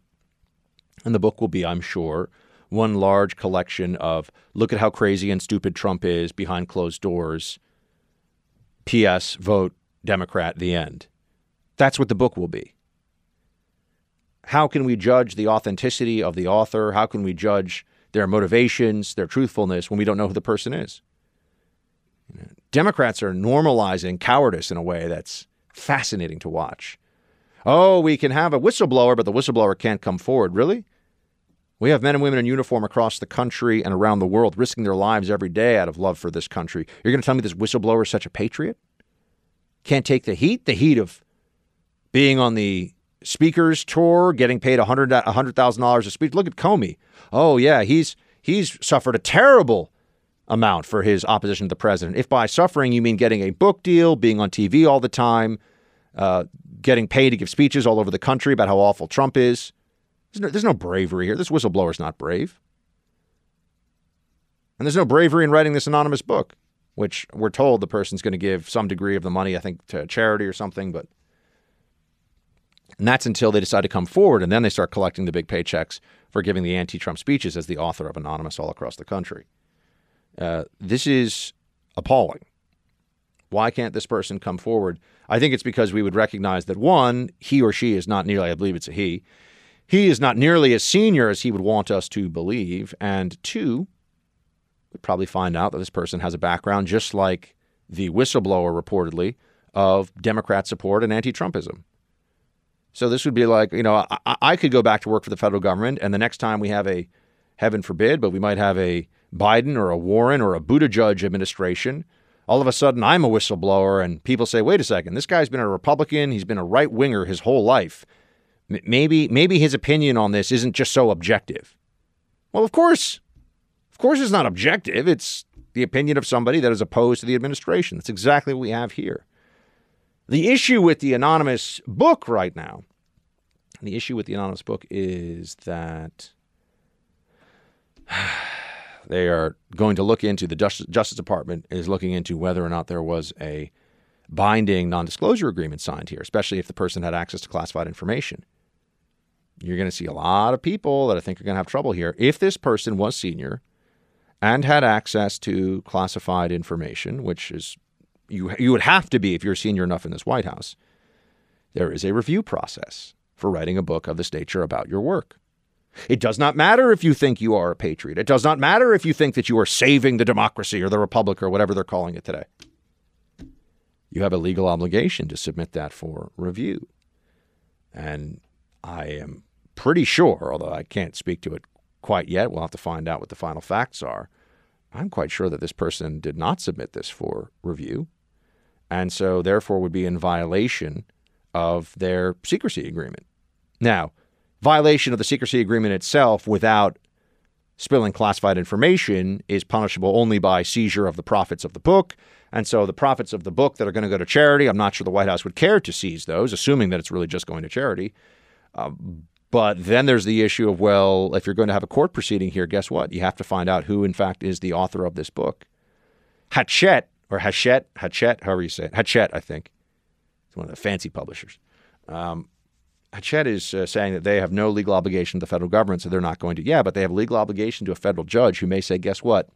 And the book will be, I'm sure, one large collection of look at how crazy and stupid Trump is behind closed doors. P.S. Vote Democrat, the end. That's what the book will be. How can we judge the authenticity of the author? How can we judge their motivations, their truthfulness when we don't know who the person is? Democrats are normalizing cowardice in a way that's fascinating to watch. Oh, we can have a whistleblower, but the whistleblower can't come forward. Really? We have men and women in uniform across the country and around the world risking their lives every day out of love for this country. You're going to tell me this whistleblower is such a patriot? Can't take the heat? The heat of being on the speakers tour, getting paid $100,000 $100, a speech. Look at Comey. Oh, yeah, he's, he's suffered a terrible amount for his opposition to the president. If by suffering you mean getting a book deal, being on TV all the time, uh, getting paid to give speeches all over the country about how awful Trump is, there's no, there's no bravery here. This whistleblower's not brave. And there's no bravery in writing this anonymous book, which we're told the person's going to give some degree of the money, I think, to charity or something. But and that's until they decide to come forward, and then they start collecting the big paychecks for giving the anti-Trump speeches as the author of Anonymous all across the country. Uh, this is appalling. Why can't this person come forward? I think it's because we would recognize that one, he or she is not nearly, I believe it's a he, he is not nearly as senior as he would want us to believe. And two, probably find out that this person has a background just like the whistleblower reportedly of Democrat support and anti Trumpism. So this would be like, you know, I, I could go back to work for the federal government, and the next time we have a, heaven forbid, but we might have a Biden or a Warren or a Buttigieg administration, all of a sudden I'm a whistleblower, and people say, wait a second, this guy's been a Republican, he's been a right winger his whole life. M- maybe, maybe his opinion on this isn't just so objective. Well, of course, of course, it's not objective. It's the opinion of somebody that is opposed to the administration. That's exactly what we have here. The issue with the anonymous book right now, the issue with the anonymous book is that they are going to look into the Justice Department is looking into whether or not there was a binding non-disclosure agreement signed here, especially if the person had access to classified information. You're going to see a lot of people that I think are going to have trouble here. If this person was senior and had access to classified information, which is you you would have to be if you're senior enough in this White House, there is a review process for writing a book of this nature about your work. It does not matter if you think you are a patriot. It does not matter if you think that you are saving the democracy or the republic or whatever they're calling it today. You have a legal obligation to submit that for review. And I am pretty sure, although I can't speak to it quite yet, we'll have to find out what the final facts are. I'm quite sure that this person did not submit this for review, and so therefore would be in violation of their secrecy agreement. Now, violation of the secrecy agreement itself without spilling classified information is punishable only by seizure of the profits of the book. And so the profits of the book that are going to go to charity, I'm not sure the White House would care to seize those, assuming that it's really just going to charity. Uh, but then there's the issue of, well, if you're going to have a court proceeding here, guess what? You have to find out who, in fact, is the author of this book. Hachette, or Hachette, Hachette, however you say it, Hachette, I think. It's one of the fancy publishers. Um, Hachette is uh, saying that they have no legal obligation to the federal government, so they're not going to. Yeah, but they have legal obligation to a federal judge who may say, guess what?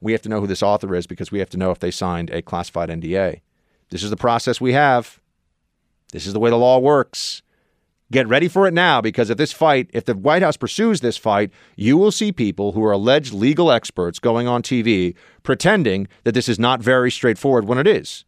We have to know who this author is because we have to know if they signed a classified NDA. This is the process we have. This is the way the law works. Get ready for it now because if this fight, if the White House pursues this fight, you will see people who are alleged legal experts going on TV pretending that this is not very straightforward when it is.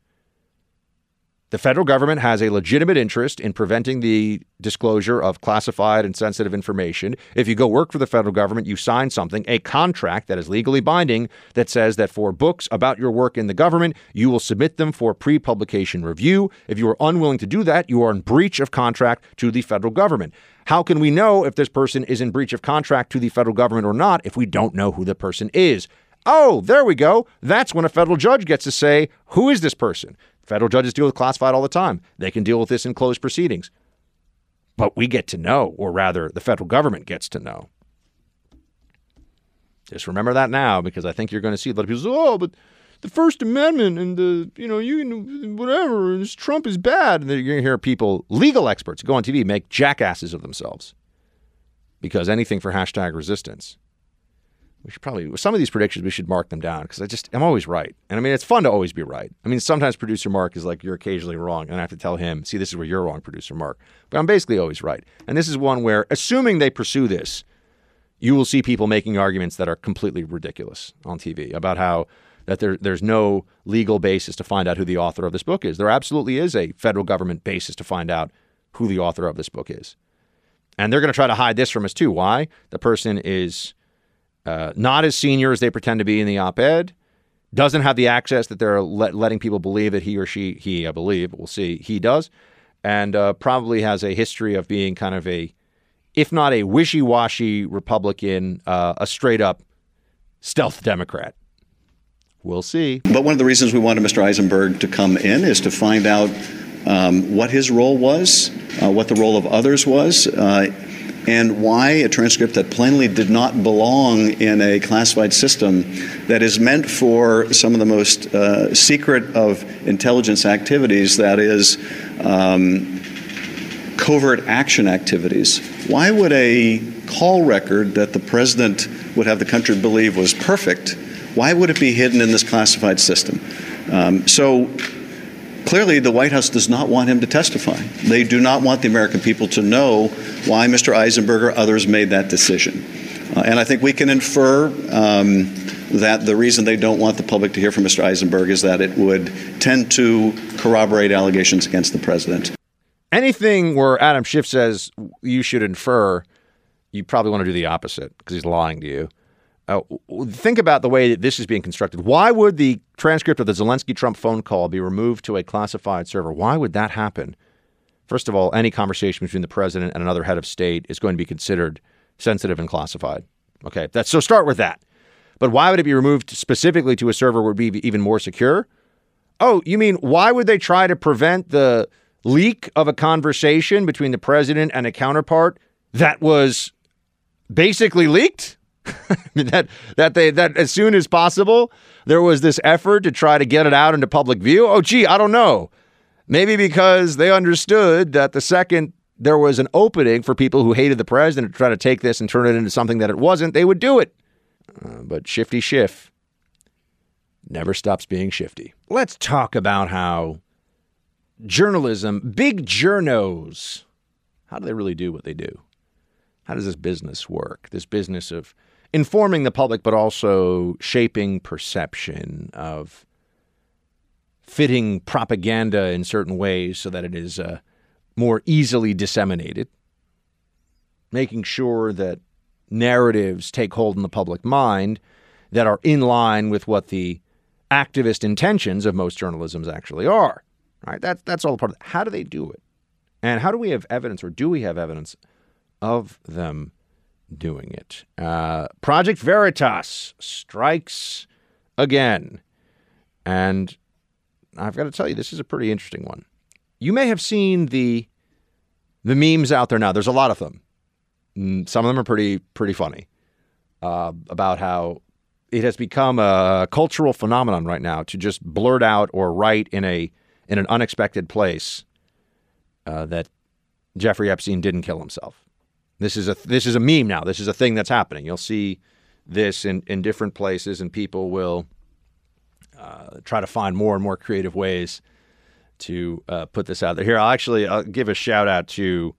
The federal government has a legitimate interest in preventing the disclosure of classified and sensitive information. If you go work for the federal government, you sign something, a contract that is legally binding that says that for books about your work in the government, you will submit them for pre publication review. If you are unwilling to do that, you are in breach of contract to the federal government. How can we know if this person is in breach of contract to the federal government or not if we don't know who the person is? Oh, there we go. That's when a federal judge gets to say, who is this person? Federal judges deal with classified all the time. They can deal with this in closed proceedings. But we get to know, or rather, the federal government gets to know. Just remember that now, because I think you're going to see a lot of people say, "Oh, but the First Amendment and the you know you whatever, and Trump is bad." And you're going to hear people, legal experts, go on TV, make jackasses of themselves because anything for hashtag resistance. We should probably some of these predictions we should mark them down because I just I'm always right, and I mean it's fun to always be right. I mean sometimes producer Mark is like you're occasionally wrong, and I have to tell him, see this is where you're wrong, producer Mark. But I'm basically always right, and this is one where assuming they pursue this, you will see people making arguments that are completely ridiculous on TV about how that there there's no legal basis to find out who the author of this book is. There absolutely is a federal government basis to find out who the author of this book is, and they're going to try to hide this from us too. Why? The person is uh, not as senior as they pretend to be in the op-ed, doesn't have the access that they're let, letting people believe that he or she, he, I believe, we'll see, he does, and uh, probably has a history of being kind of a, if not a wishy-washy Republican, uh, a straight-up stealth Democrat. We'll see. But one of the reasons we wanted Mr. Eisenberg to come in is to find out um, what his role was, uh, what the role of others was, uh, and why a transcript that plainly did not belong in a classified system that is meant for some of the most uh, secret of intelligence activities, that is, um, covert action activities. Why would a call record that the president would have the country believe was perfect, why would it be hidden in this classified system? Um, so clearly the White House does not want him to testify. They do not want the American people to know why Mr. Eisenberg or others made that decision. Uh, and I think we can infer um, that the reason they don't want the public to hear from Mr. Eisenberg is that it would tend to corroborate allegations against the president. Anything where Adam Schiff says you should infer, you probably want to do the opposite because he's lying to you. Uh, think about the way that this is being constructed. Why would the transcript of the Zelensky Trump phone call be removed to a classified server? Why would that happen? First of all, any conversation between the president and another head of state is going to be considered sensitive and classified. Okay, that's so start with that. But why would it be removed specifically to a server would be even more secure? Oh, you mean why would they try to prevent the leak of a conversation between the president and a counterpart that was basically leaked? that that they that as soon as possible there was this effort to try to get it out into public view. Oh, gee, I don't know. Maybe because they understood that the second there was an opening for people who hated the president to try to take this and turn it into something that it wasn't, they would do it. Uh, but Shifty Schiff never stops being shifty. Let's talk about how journalism, big journos, how do they really do what they do? How does this business work? This business of informing the public, but also shaping perception of fitting propaganda in certain ways so that it is uh, more easily disseminated, making sure that narratives take hold in the public mind that are in line with what the activist intentions of most journalisms actually are. Right? That's that's all part of it. How do they do it? And how do we have evidence, or do we have evidence of them doing it. Uh, Project Veritas strikes again. And I've got to tell you, this is a pretty interesting one. You may have seen the the memes out there now. There's a lot of them. Mm, some of them are pretty pretty funny uh, about how it has become a cultural phenomenon right now to just blurt out or write in a in an unexpected place uh, that Jeffrey Epstein didn't kill himself. This is a this is a meme now. This is a thing that's happening. You'll see this in, in different places, and people will uh, try to find more and more creative ways to uh, put this out there. Here, I'll actually I'll give a shout out to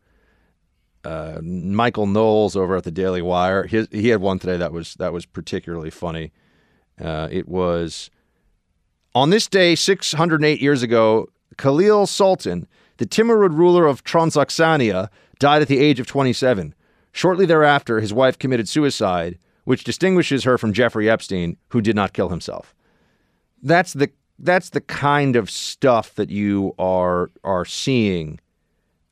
uh, Michael Knowles over at the Daily Wire. His, he had one today that was that was particularly funny. Uh, it was on this day, 608 years ago, Khalil Sultan, the Timurid ruler of Transoxania, died at the age of 27. Shortly thereafter, his wife committed suicide, which distinguishes her from Jeffrey Epstein, who did not kill himself. That's the that's the kind of stuff that you are are seeing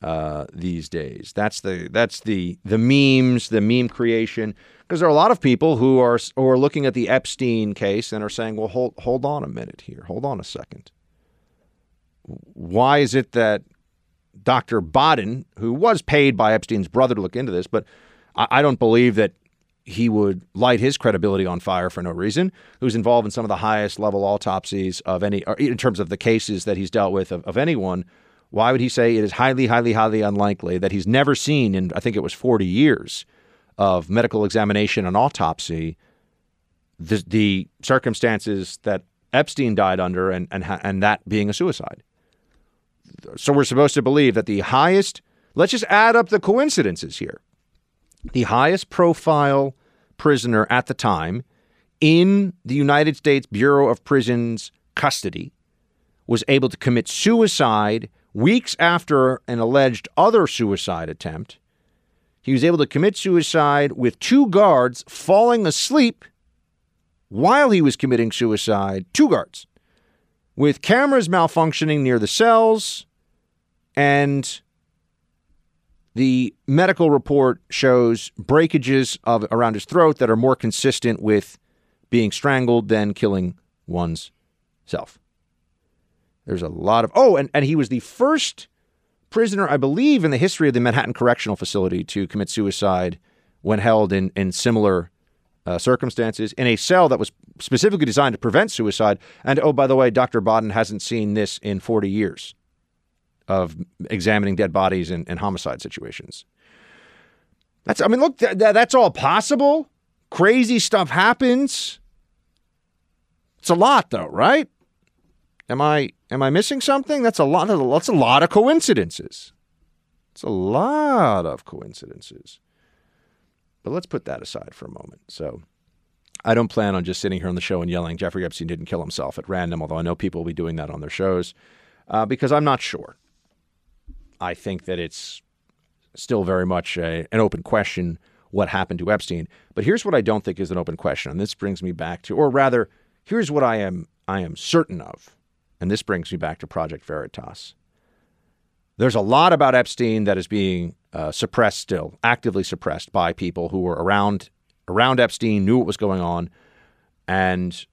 uh, these days. That's the that's the the memes, the meme creation. Because there are a lot of people who are who are looking at the Epstein case and are saying, "Well, hold hold on a minute here. Hold on a second. why is it that Dr. Baden, who was paid by Epstein's brother to look into this, but I, I don't believe that he would light his credibility on fire for no reason, who's involved in some of the highest level autopsies of any, in terms of the cases that he's dealt with of, of anyone, why would he say it is highly, highly, highly unlikely that he's never seen in, I think it was 40 years of medical examination and autopsy, the, the circumstances that Epstein died under and, and, and that being a suicide? So we're supposed to believe that the highest, let's just add up the coincidences here. The highest profile prisoner at the time in the United States Bureau of Prisons custody was able to commit suicide weeks after an alleged other suicide attempt. He was able to commit suicide with two guards falling asleep while he was committing suicide, two guards, with cameras malfunctioning near the cells, and the medical report shows breakages of around his throat that are more consistent with being strangled than killing one's self. There's a lot of oh, and, and he was the first prisoner, I believe, in the history of the Manhattan Correctional Facility to commit suicide when held in, in similar uh, circumstances in a cell that was specifically designed to prevent suicide. And oh, by the way, Dr. Baden hasn't seen this in 40 years of examining dead bodies in, in homicide situations. That's, I mean, look, th- th- that's all possible. Crazy stuff happens. It's a lot, though, right? Am I am I missing something? That's a lot. That's a lot of coincidences. It's a lot of coincidences. But let's put that aside for a moment. So, I don't plan on just sitting here on the show and yelling Jeffrey Epstein didn't kill himself at random. Although I know people will be doing that on their shows, uh, because I'm not sure. I think that it's still very much a, an open question what happened to Epstein. But here's what I don't think is an open question, and this brings me back to, or rather, here's what I am I am certain of, and this brings me back to Project Veritas. There's a lot about Epstein that is being uh, suppressed still, actively suppressed by people who were around around Epstein, knew what was going on, and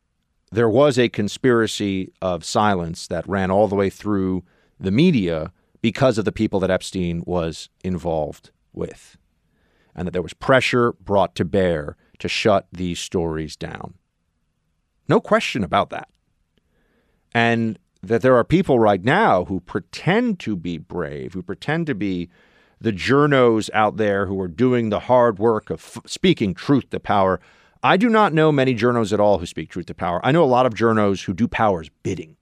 there was a conspiracy of silence that ran all the way through the media because of the people that Epstein was involved with, and that there was pressure brought to bear to shut these stories down. No question about that. And that there are people right now who pretend to be brave, who pretend to be the journos out there who are doing the hard work of f- speaking truth to power. I do not know many journos at all who speak truth to power. I know a lot of journos who do power's bidding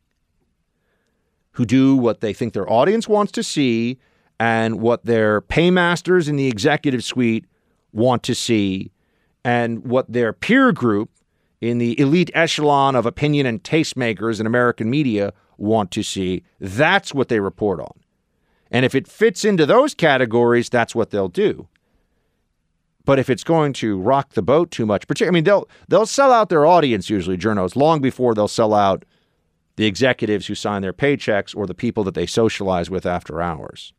who do what they think their audience wants to see and what their paymasters in the executive suite want to see and what their peer group in the elite echelon of opinion and tastemakers in American media want to see. That's what they report on. And if it fits into those categories, that's what they'll do. But if it's going to rock the boat too much, I mean, they'll they'll sell out their audience usually, journos, long before they'll sell out the executives who sign their paychecks or the people that they socialize with after hours.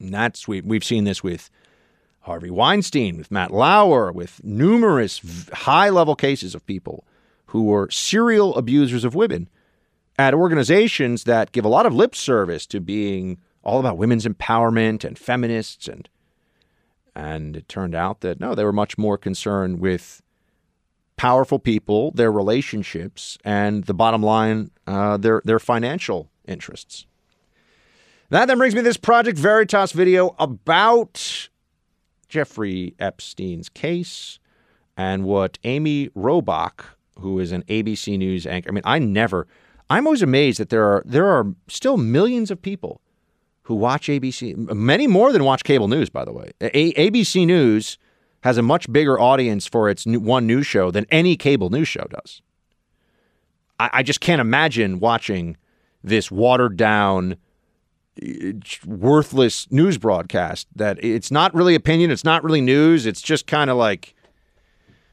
And that's we, we've seen this with Harvey Weinstein, with Matt Lauer, with numerous high level cases of people who were serial abusers of women at organizations that give a lot of lip service to being all about women's empowerment and feminists and and it turned out that no, they were much more concerned with powerful people, their relationships, and the bottom line, uh, their their financial interests. That then brings me to this Project Veritas video about Jeffrey Epstein's case and what Amy Robach, who is an ABC News anchor, I mean, I never, I'm always amazed that there are there are still millions of people who watch ABC, many more than watch cable news, by the way. A- ABC News has a much bigger audience for its one news show than any cable news show does. I, I just can't imagine watching this watered down, worthless news broadcast that it's not really opinion, it's not really news, it's just kind of like.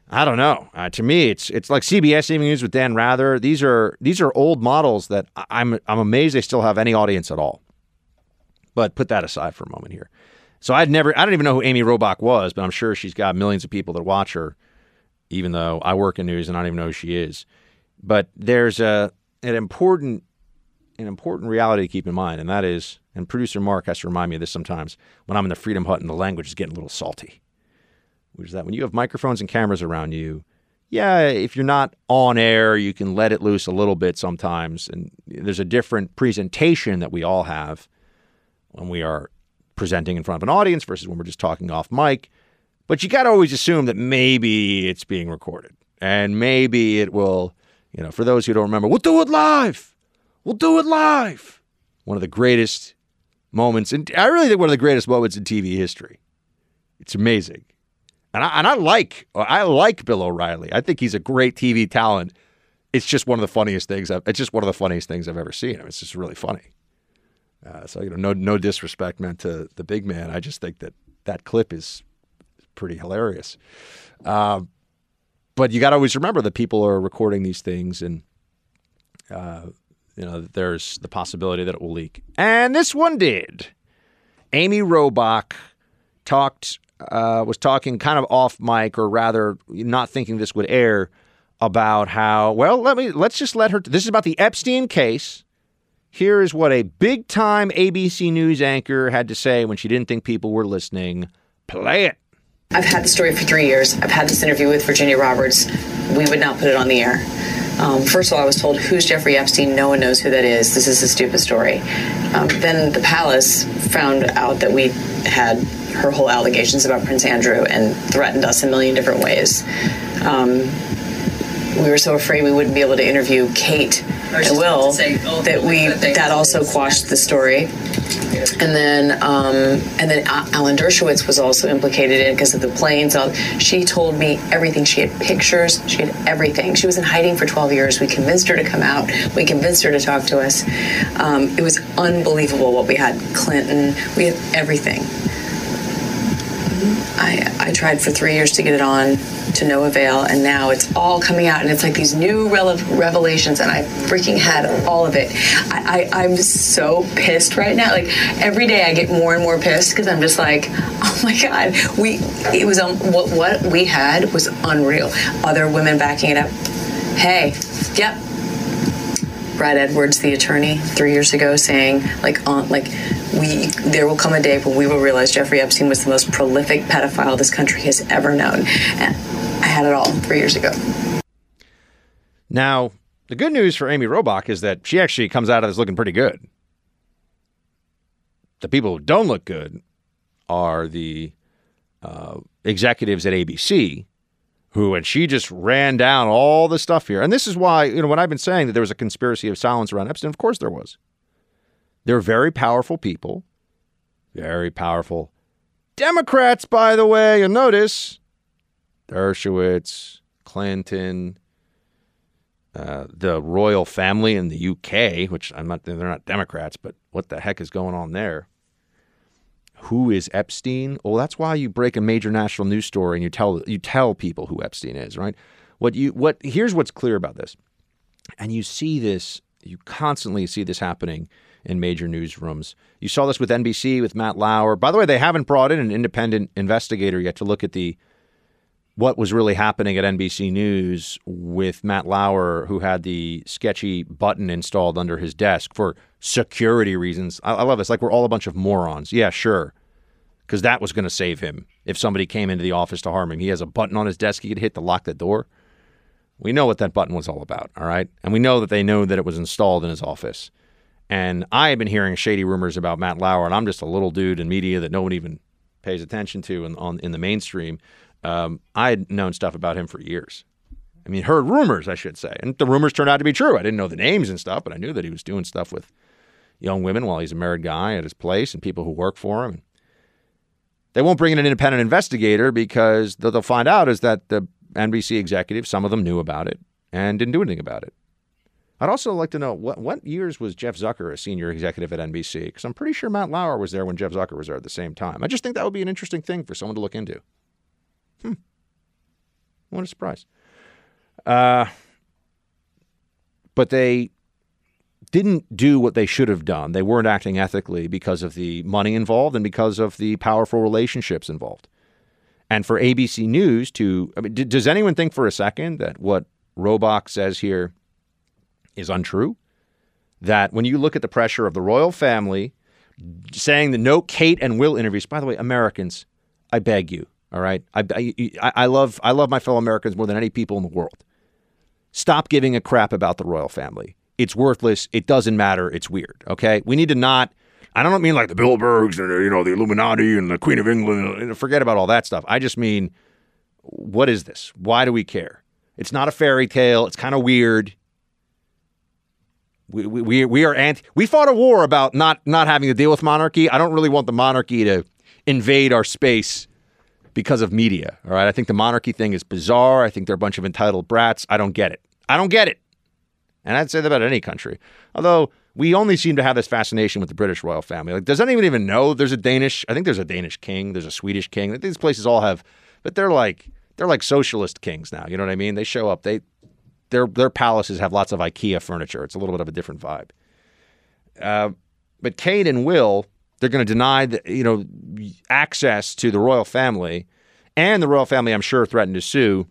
I don't know. Uh, to me, it's it's like CBS Evening News with Dan Rather. These are these are old models that I'm I'm amazed they still have any audience at all. But put that aside for a moment here. So I'd never, I don't even know who Amy Robach was, but I'm sure she's got millions of people that watch her, even though I work in news and I don't even know who she is. But there's a an important an important reality to keep in mind, and that is, and producer Mark has to remind me of this sometimes when I'm in the Freedom Hut and the language is getting a little salty, which is that when you have microphones and cameras around you, yeah, if you're not on air, you can let it loose a little bit sometimes. And there's a different presentation that we all have when we are presenting in front of an audience versus when we're just talking off mic. But you got to always assume that maybe it's being recorded and maybe it will, you know, for those who don't remember, we'll do it live. We'll do it live. One of the greatest moments, and I really think one of the greatest moments in TV history. It's amazing, and I, and I like I like Bill O'Reilly. I think he's a great TV talent. It's just one of the funniest things. I've, it's just one of the funniest things I've ever seen. I mean, it's just really funny. Uh, so you know, no no disrespect meant to the big man. I just think that that clip is pretty hilarious. Uh, but you got to always remember that people are recording these things, and uh, you know there's the possibility that it will leak. And this one did. Amy Robach talked uh, was talking kind of off mic, or rather, not thinking this would air, about how well let me let's just let her. This is about the Epstein case. Here is what a big time ABC News anchor had to say when she didn't think people were listening. Play it. I've had the story for three years. I've had this interview with Virginia Roberts. We would not put it on the air. Um, first of all, I was told, Who's Jeffrey Epstein? No one knows who that is. This is a stupid story. Um, then the palace found out that we had her whole allegations about Prince Andrew and threatened us a million different ways. Um, we were so afraid we wouldn't be able to interview Kate and Will say, oh, that we that also quashed the story. And then um, and then Alan Dershowitz was also implicated in because of the planes. She told me everything. She had pictures. She had everything. She was in hiding for 12 years. We convinced her to come out. We convinced her to talk to us. Um, it was unbelievable what we had. Clinton. We had everything. I, I tried for three years to get it on to no avail, and now it's all coming out, and it's like these new revelations, and I freaking had all of it. I, I, am so pissed right now. Like every day, I get more and more pissed because I'm just like, oh my god, we it was um, what what we had was unreal. Other women backing it up. Hey, yep, Brad Edwards, the attorney, three years ago, saying like on like we there will come a day when we will realize Jeffrey Epstein was the most prolific pedophile this country has ever known. And I had it all three years ago. Now, the good news for Amy Robach is that she actually comes out of this looking pretty good. The people who don't look good are the uh, executives at ABC who, and she just ran down all the stuff here. And this is why, you know, when I've been saying that there was a conspiracy of silence around Epstein, of course there was. They're very powerful people, very powerful Democrats, by the way. You'll notice Dershowitz, Clinton, uh, the royal family in the UK, which I'm not, they're not Democrats, but what the heck is going on there? who is Epstein? Well, that's why you break a major national news story and you tell you tell people who Epstein is, right? What you what here's what's clear about this. And you see this, you constantly see this happening in major newsrooms. You saw this with NBC with Matt Lauer. By the way, they haven't brought in an independent investigator yet to look at the what was really happening at NBC News with Matt Lauer, who had the sketchy button installed under his desk for security reasons. I, I love this. Like we're all a bunch of morons. Yeah, sure. Because that was going to save him if somebody came into the office to harm him. He has a button on his desk he could hit to lock the door. We know what that button was all about, all right? And we know that they know that it was installed in his office. And I have been hearing shady rumors about Matt Lauer, and I'm just a little dude in media that no one even pays attention to in, on, in the mainstream. Um, I had known stuff about him for years. I mean, heard rumors, I should say. And the rumors turned out to be true. I didn't know the names and stuff, but I knew that he was doing stuff with young women while he's a married guy at his place and people who work for him. They won't bring in an independent investigator because they'll find out is that the NBC executives, some of them knew about it and didn't do anything about it. I'd also like to know what, what years was Jeff Zucker a senior executive at NBC? Because I'm pretty sure Matt Lauer was there when Jeff Zucker was there at the same time. I just think that would be an interesting thing for someone to look into. Hmm. What a surprise. Uh, but they didn't do what they should have done. They weren't acting ethically because of the money involved and because of the powerful relationships involved. And for ABC News to, I mean, d- does anyone think for a second that what Robach says here is untrue? that when you look at the pressure of the royal family saying the no Kate and Will interviews, by the way, Americans, I beg you, all right? I, I, I love I love my fellow Americans more than any people in the world. Stop giving a crap about the royal family. It's worthless. It doesn't matter. It's weird. Okay, we need to not. I don't mean like the Bilderbergs and uh, you know the Illuminati and the Queen of England. Uh, forget about all that stuff. I just mean, what is this? Why do we care? It's not a fairy tale. It's kind of weird. We, we, we are anti. We fought a war about not not having to deal with monarchy. I don't really want the monarchy to invade our space because of media. All right. I think the monarchy thing is bizarre. I think they're a bunch of entitled brats. I don't get it. I don't get it. And I'd say that about any country. Although we only seem to have this fascination with the British royal family. Like, does anyone even know there's a Danish? I think there's a Danish king. There's a Swedish king. These places all have, but they're like they're like socialist kings now. You know what I mean? They show up. They their their palaces have lots of IKEA furniture. It's a little bit of a different vibe. Uh, but Kate and Will, they're going to deny the, you know access to the royal family, and the royal family, I'm sure, threatened to sue.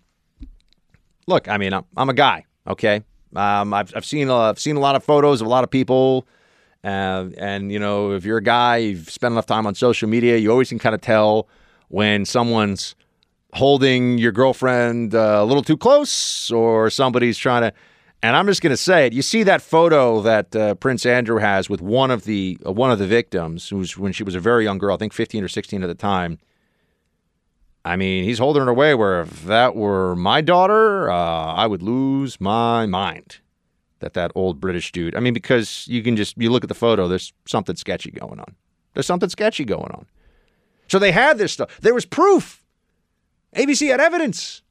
Look, I mean, I'm, I'm a guy, okay. Um, I've I've seen I've seen a lot of photos of a lot of people, uh, and you know, if you're a guy, you've spent enough time on social media, you always can kind of tell when someone's holding your girlfriend uh, a little too close or somebody's trying to and I'm just going to say it. You see that photo that uh, Prince Andrew has with one of the uh, one of the victims, who's when she was a very young girl, I think 15 or 16 at the time. I mean, he's holding her away. Where if that were my daughter, uh, I would lose my mind. That that old British dude. I mean, because you can just you look at the photo. There's something sketchy going on. There's something sketchy going on. So they had this stuff. There was proof. ABC had evidence.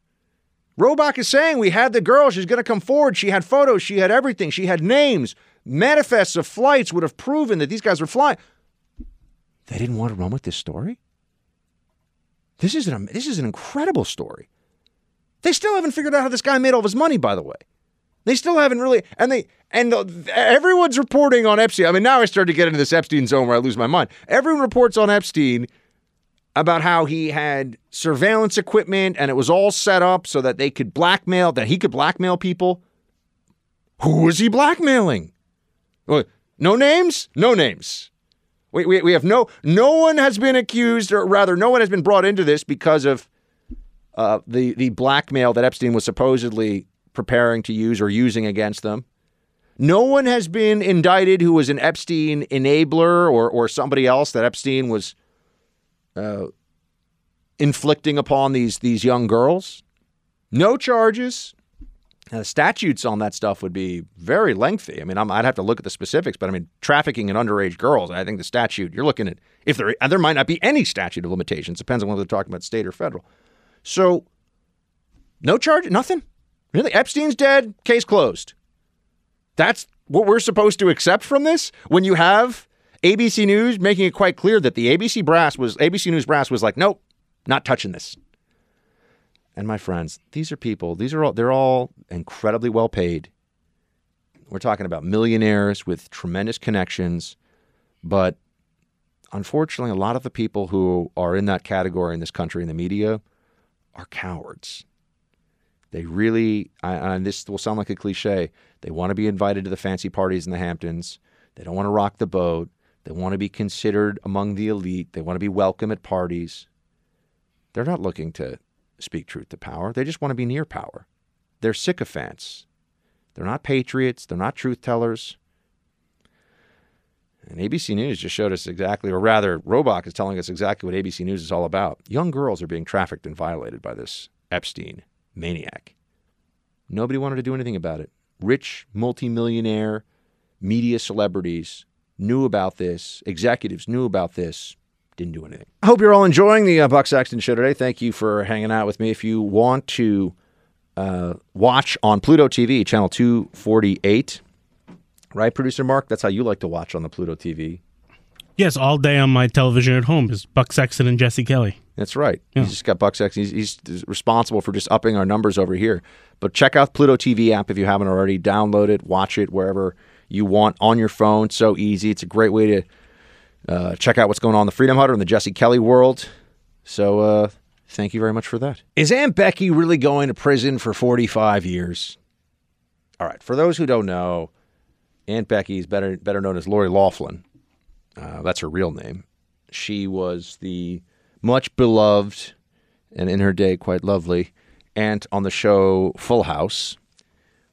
Robach is saying we had the girl. She's going to come forward. She had photos. She had everything. She had names. Manifests of flights would have proven that these guys were flying. They didn't want to run with this story. This is an this is an incredible story. They still haven't figured out how this guy made all of his money. By the way, they still haven't really. And they and everyone's reporting on Epstein. I mean, now I start to get into this Epstein zone where I lose my mind. Everyone reports on Epstein about how he had surveillance equipment and it was all set up so that they could blackmail, that he could blackmail people. Who was he blackmailing? No names? No names. We, we, we have no, no one has been accused, or rather, no one has been brought into this because of uh, the, the blackmail that Epstein was supposedly preparing to use or using against them. No one has been indicted who was an Epstein enabler or, or somebody else that Epstein was uh, inflicting upon these these young girls. No charges. Now, the statutes on that stuff would be very lengthy. I mean, i would have to look at the specifics, but I mean, trafficking in underage girls. I think the statute you're looking at if there there might not be any statute of limitations. Depends on whether they're talking about state or federal. So, no charge, nothing. Really, Epstein's dead. Case closed. That's what we're supposed to accept from this when you have ABC News making it quite clear that the ABC brass was ABC News brass was like, nope, not touching this. And my friends, these are people, these are all they're all incredibly well paid. We're talking about millionaires with tremendous connections, but unfortunately, a lot of the people who are in that category in this country in the media are cowards. They really, and this will sound like a cliche, they want to be invited to the fancy parties in the Hamptons. They don't want to rock the boat. They want to be considered among the elite. They want to be welcome at parties. They're not looking to speak truth to power. They just want to be near power. They're sycophants. They're not patriots. They're not truth tellers. And ABC News just showed us exactly, or rather, Robach is telling us exactly what ABC News is all about. Young girls are being trafficked and violated by this Epstein maniac. Nobody wanted to do anything about it. Rich, multimillionaire, media celebrities knew about this, executives knew about this, didn't do anything. I hope you're all enjoying the uh, Buck Sexton show today. Thank you for hanging out with me. If you want to uh, watch on Pluto TV, channel 248, right, producer Mark? That's how you like to watch on the Pluto TV. Yes, all day on my television at home is Buck Sexton and Jesse Kelly. That's right. Yeah. He's just got Buck Sexton. He's, he's, responsible for just upping our numbers over here. But check out Pluto TV app if you haven't already. Download it, watch it wherever you want on your phone. So easy. It's a great way to uh, check out what's going on in the Freedom Hut and the Jesse Kelly world. So uh, thank you very much for that. Is Aunt Becky really going to prison for 45 years? All right. For those who don't know, Aunt Becky is better better known as Lori Loughlin. Uh, that's her real name. She was the much beloved and in her day quite lovely aunt on the show Full House,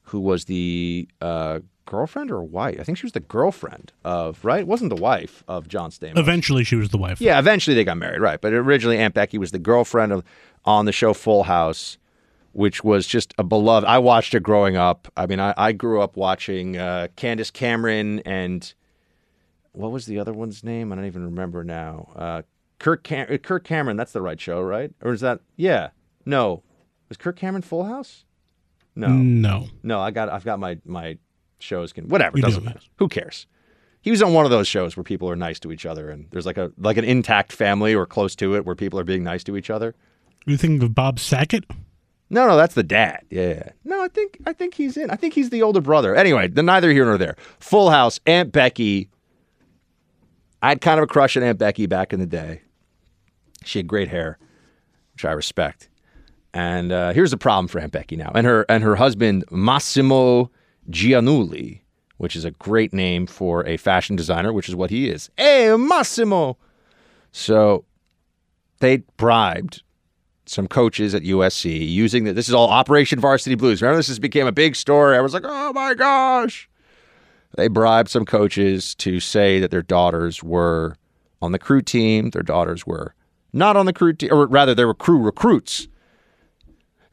who was the uh, girlfriend or wife. I think she was the girlfriend of right. It wasn't the wife of John Stamos. Eventually, she was the wife. Yeah, eventually they got married, right? But originally, Aunt Becky was the girlfriend of on the show Full House, which was just a beloved. I watched it growing up. I mean, I, I grew up watching uh, Candace Cameron and what was the other one's name? I don't even remember now. Uh, Kirk Cam- Kirk Cameron. That's the right show, right? Or is that? Yeah. No. Was Kirk Cameron Full House? No. No. No. I got. I've got my my shows. Can whatever. You doesn't do. matter. Who cares? He was on one of those shows where people are nice to each other, and there's like a like an intact family or close to it where people are being nice to each other. You think of Bob Saget? No, no, that's the dad. Yeah, yeah. No, I think I think he's in. I think he's the older brother. Anyway, the neither here nor there. Full House. Aunt Becky. I had kind of a crush on Aunt Becky back in the day. She had great hair, which I respect. And uh, here's the problem for Aunt Becky now, and her and her husband Massimo Giannulli, which is a great name for a fashion designer, which is what he is. Hey, Massimo. So they bribed some coaches at USC using the, this is all Operation Varsity Blues. Remember, this became a big story. I was like, oh my gosh. They bribed some coaches to say that their daughters were on the crew team. Their daughters were not on the crew team, or rather, they were crew recruits.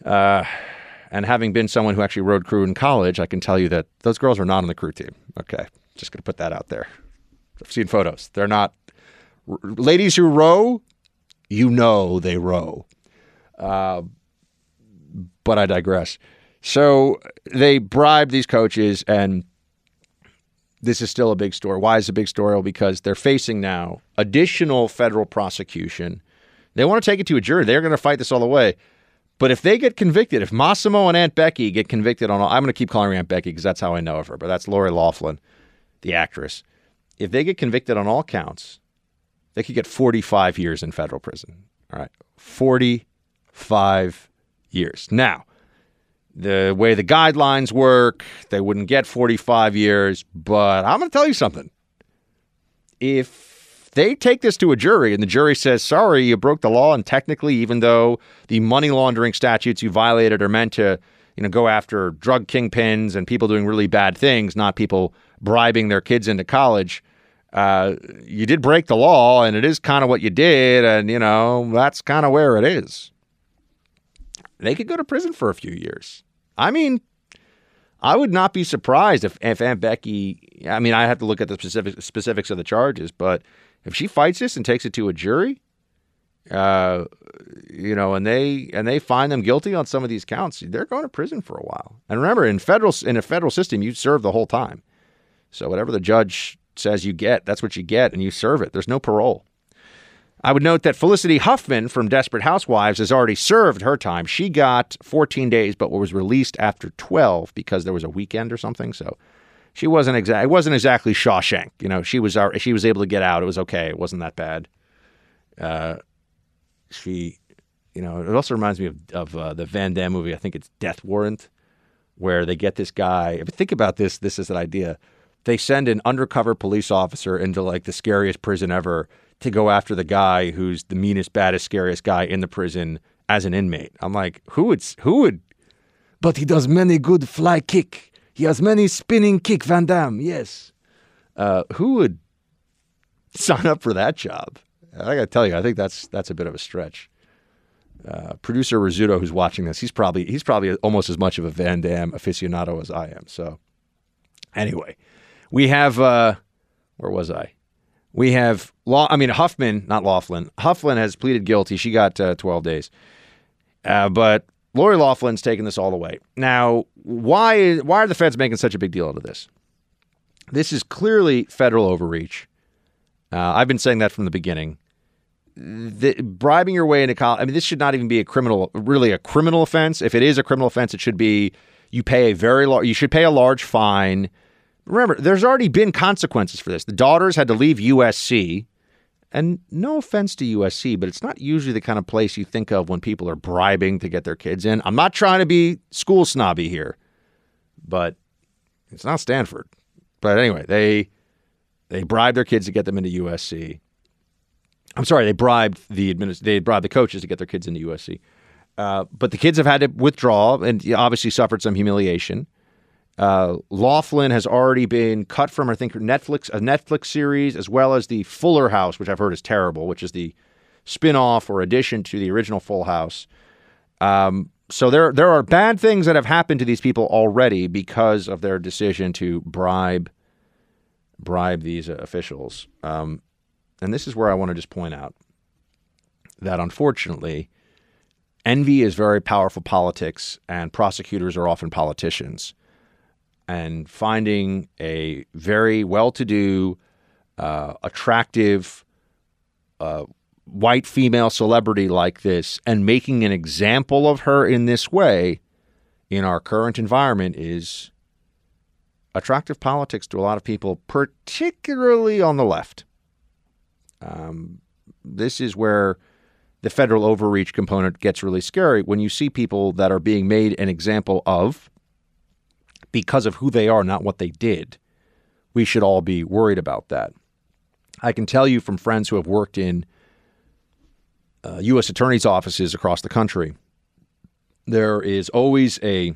Uh, and having been someone who actually rowed crew in college, I can tell you that those girls are not on the crew team. Okay, just going to put that out there. I've seen photos. They're not r- ladies who row. You know they row. Uh, but I digress. So they bribe these coaches, and this is still a big story. Why is it a big story? Well, because they're facing now additional federal prosecution. They want to take it to a jury. They're going to fight this all the way. But if they get convicted, if Massimo and Aunt Becky get convicted on, all I'm going to keep calling her Aunt Becky because that's how I know of her. But that's Lori Loughlin, the actress. If they get convicted on all counts, they could get 45 years in federal prison. All right, 45 years. Now, the way the guidelines work, they wouldn't get 45 years. But I'm going to tell you something. If they take this to a jury and the jury says, sorry, you broke the law, and technically, even though the money laundering statutes you violated are meant to, you know, go after drug kingpins and people doing really bad things, not people bribing their kids into college, uh, you did break the law, and it is kind of what you did, and you know that's kind of where it is. They could go to prison for a few years. I mean, I would not be surprised if, if Aunt Becky. I mean, I have to look at the specific specifics of the charges, but if she fights this and takes it to a jury, uh, you know, and they and they find them guilty on some of these counts, they're going to prison for a while. And remember, in federal in a federal system, you serve the whole time. So whatever the judge says you get, that's what you get, and you serve it. There's no parole. I would note that Felicity Huffman from Desperate Housewives has already served her time. She got 14 days, but was released after 12 because there was a weekend or something. So she wasn't exact. It wasn't exactly Shawshank. You know, she was she was able to get out. It was okay. It wasn't that bad. Uh, she, you know, it also reminds me of of uh, the Van Damme movie. I think it's Death Warrant, where they get this guy. If you think about this, this is an idea. They send an undercover police officer into like the scariest prison ever to go after the guy who's the meanest, baddest, scariest guy in the prison as an inmate. I'm like, who would who would? But he does many good fly kick. He has many spinning kick, Van Damme. Yes. Uh, who would sign up for that job? I got to tell you, I think that's that's a bit of a stretch. Uh, producer Rizzuto, who's watching this, he's probably he's probably almost as much of a Van Damme aficionado as I am. So, anyway, we have uh, where was I? We have law. I mean Huffman, not Loughlin. Hufflin has pleaded guilty. She got uh, 12 days, uh, but Lori Loughlin's taking this all the way. Now, why why are the feds making such a big deal out of this? This is clearly federal overreach. Uh, I've been saying that from the beginning. The, bribing your way into college. I mean, this should not even be a criminal, really a criminal offense. If it is a criminal offense, it should be you pay a very large. You should pay a large fine. Remember, there's already been consequences for this. The daughters had to leave USC, and no offense to USC, but it's not usually the kind of place you think of when people are bribing to get their kids in. I'm not trying to be school snobby here, but it's not Stanford. But anyway, they they bribed their kids to get them into USC. I'm sorry, they bribed the administ- they bribed the coaches to get their kids into USC. Uh, but the kids have had to withdraw and obviously suffered some humiliation. Uh, Loughlin has already been cut from, I think, Netflix a Netflix series as well as the Fuller House, which I've heard is terrible, which is the spin-off or addition to the original Full House. Um, so there there are bad things that have happened to these people already because of their decision to bribe bribe these uh, officials. Um, and this is where I want to just point out that unfortunately, envy is very powerful politics, and prosecutors are often politicians. And finding a very well-to-do, uh, attractive, uh, white female celebrity like this and making an example of her in this way in our current environment is attractive politics to a lot of people, particularly on the left. Um, this is where the federal overreach component gets really scary when you see people that are being made an example of because of who they are, not what they did. We should all be worried about that. I can tell you from friends who have worked in uh, U.S. attorneys' offices across the country, there is always a,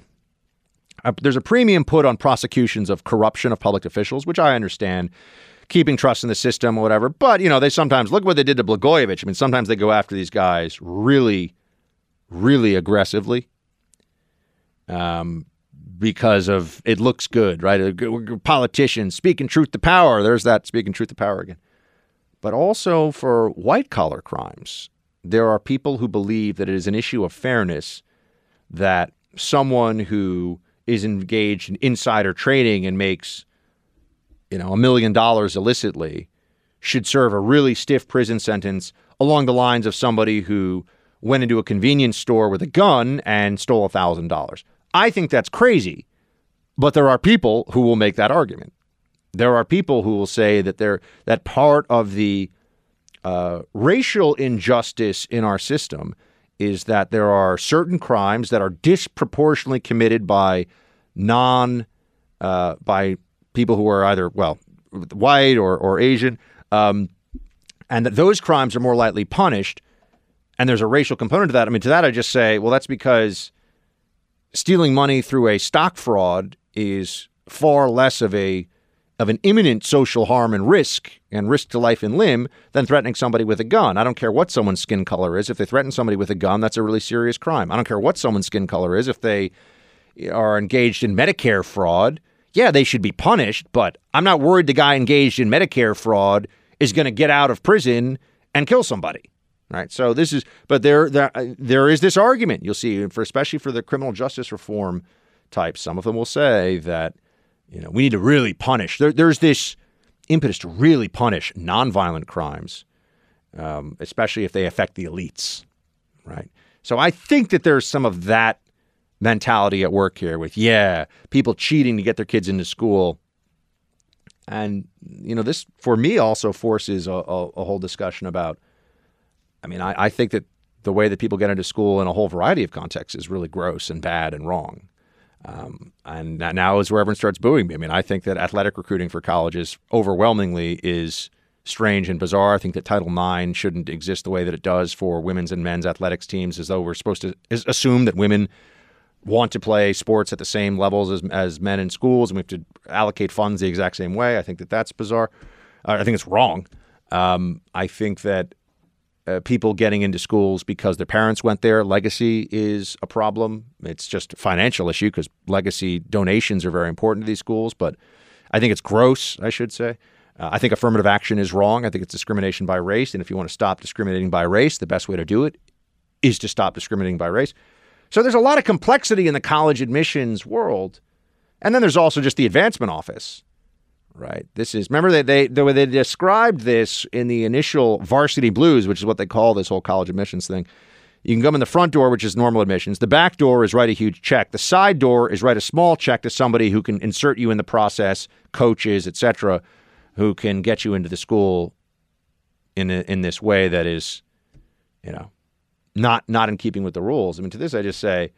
there's a premium put on prosecutions of corruption of public officials, which I understand, keeping trust in the system or whatever. But you know, they sometimes look what they did to Blagojevich. I mean, sometimes they go after these guys really, really aggressively. Um, because of it looks good, right? Politicians speaking truth to power. There's that speaking truth to power again. But also for white collar crimes, there are people who believe that it is an issue of fairness that someone who is engaged in insider trading and makes you know a million dollars illicitly should serve a really stiff prison sentence along the lines of somebody who went into a convenience store with a gun and stole a thousand dollars. I think that's crazy, but there are people who will make that argument. There are people who will say that they're that part of the uh, racial injustice in our system is that there are certain crimes that are disproportionately committed by non uh, by people who are either well white or or Asian, um, and that those crimes are more lightly punished. And there's a racial component to that. I mean, to that I just say, well, that's because stealing money through a stock fraud is far less of a of an imminent social harm and risk and risk to life and limb than threatening somebody with a gun. I don't care what someone's skin color is. If they threaten somebody with a gun, that's a really serious crime. I don't care what someone's skin color is. If they are engaged in Medicare fraud, yeah, they should be punished, but I'm not worried the guy engaged in Medicare fraud is going to get out of prison and kill somebody. Right. So this is, but there, there, there is this argument you'll see, for especially for the criminal justice reform types. Some of them will say that you know, we need to really punish. There, there's this impetus to really punish nonviolent crimes, um, especially if they affect the elites, right? So I think that there's some of that mentality at work here with, yeah, people cheating to get their kids into school. And, you know, this for me also forces a, a, a whole discussion about, I mean, I, I think that the way that people get into school in a whole variety of contexts is really gross and bad and wrong. Um, and now is where everyone starts booing me. I mean, I think that athletic recruiting for colleges overwhelmingly is strange and bizarre. I think that Title IX shouldn't exist the way that it does for women's and men's athletics teams, as though we're supposed to assume that women want to play sports at the same levels as, as men in schools, and we have to allocate funds the exact same way. I think that that's bizarre. Uh, I think it's wrong. Um, I think that uh, people getting into schools because their parents went there. Legacy is a problem. It's just a financial issue because legacy donations are very important to these schools. But I think it's gross, I should say. Uh, I think affirmative action is wrong. I think it's discrimination by race. And if you want to stop discriminating by race, the best way to do it is to stop discriminating by race. So there's a lot of complexity in the college admissions world. And then there's also just the advancement office right? This is remember they they the way they described this in the initial varsity blues, which is what they call this whole college admissions thing. You can come in the front door, which is normal admissions. The back door is write a huge check. The side door is write a small check to somebody who can insert you in the process, coaches, etc., who can get you into the school in a, in this way that is, you know, not not in keeping with the rules. I mean, to this I just say,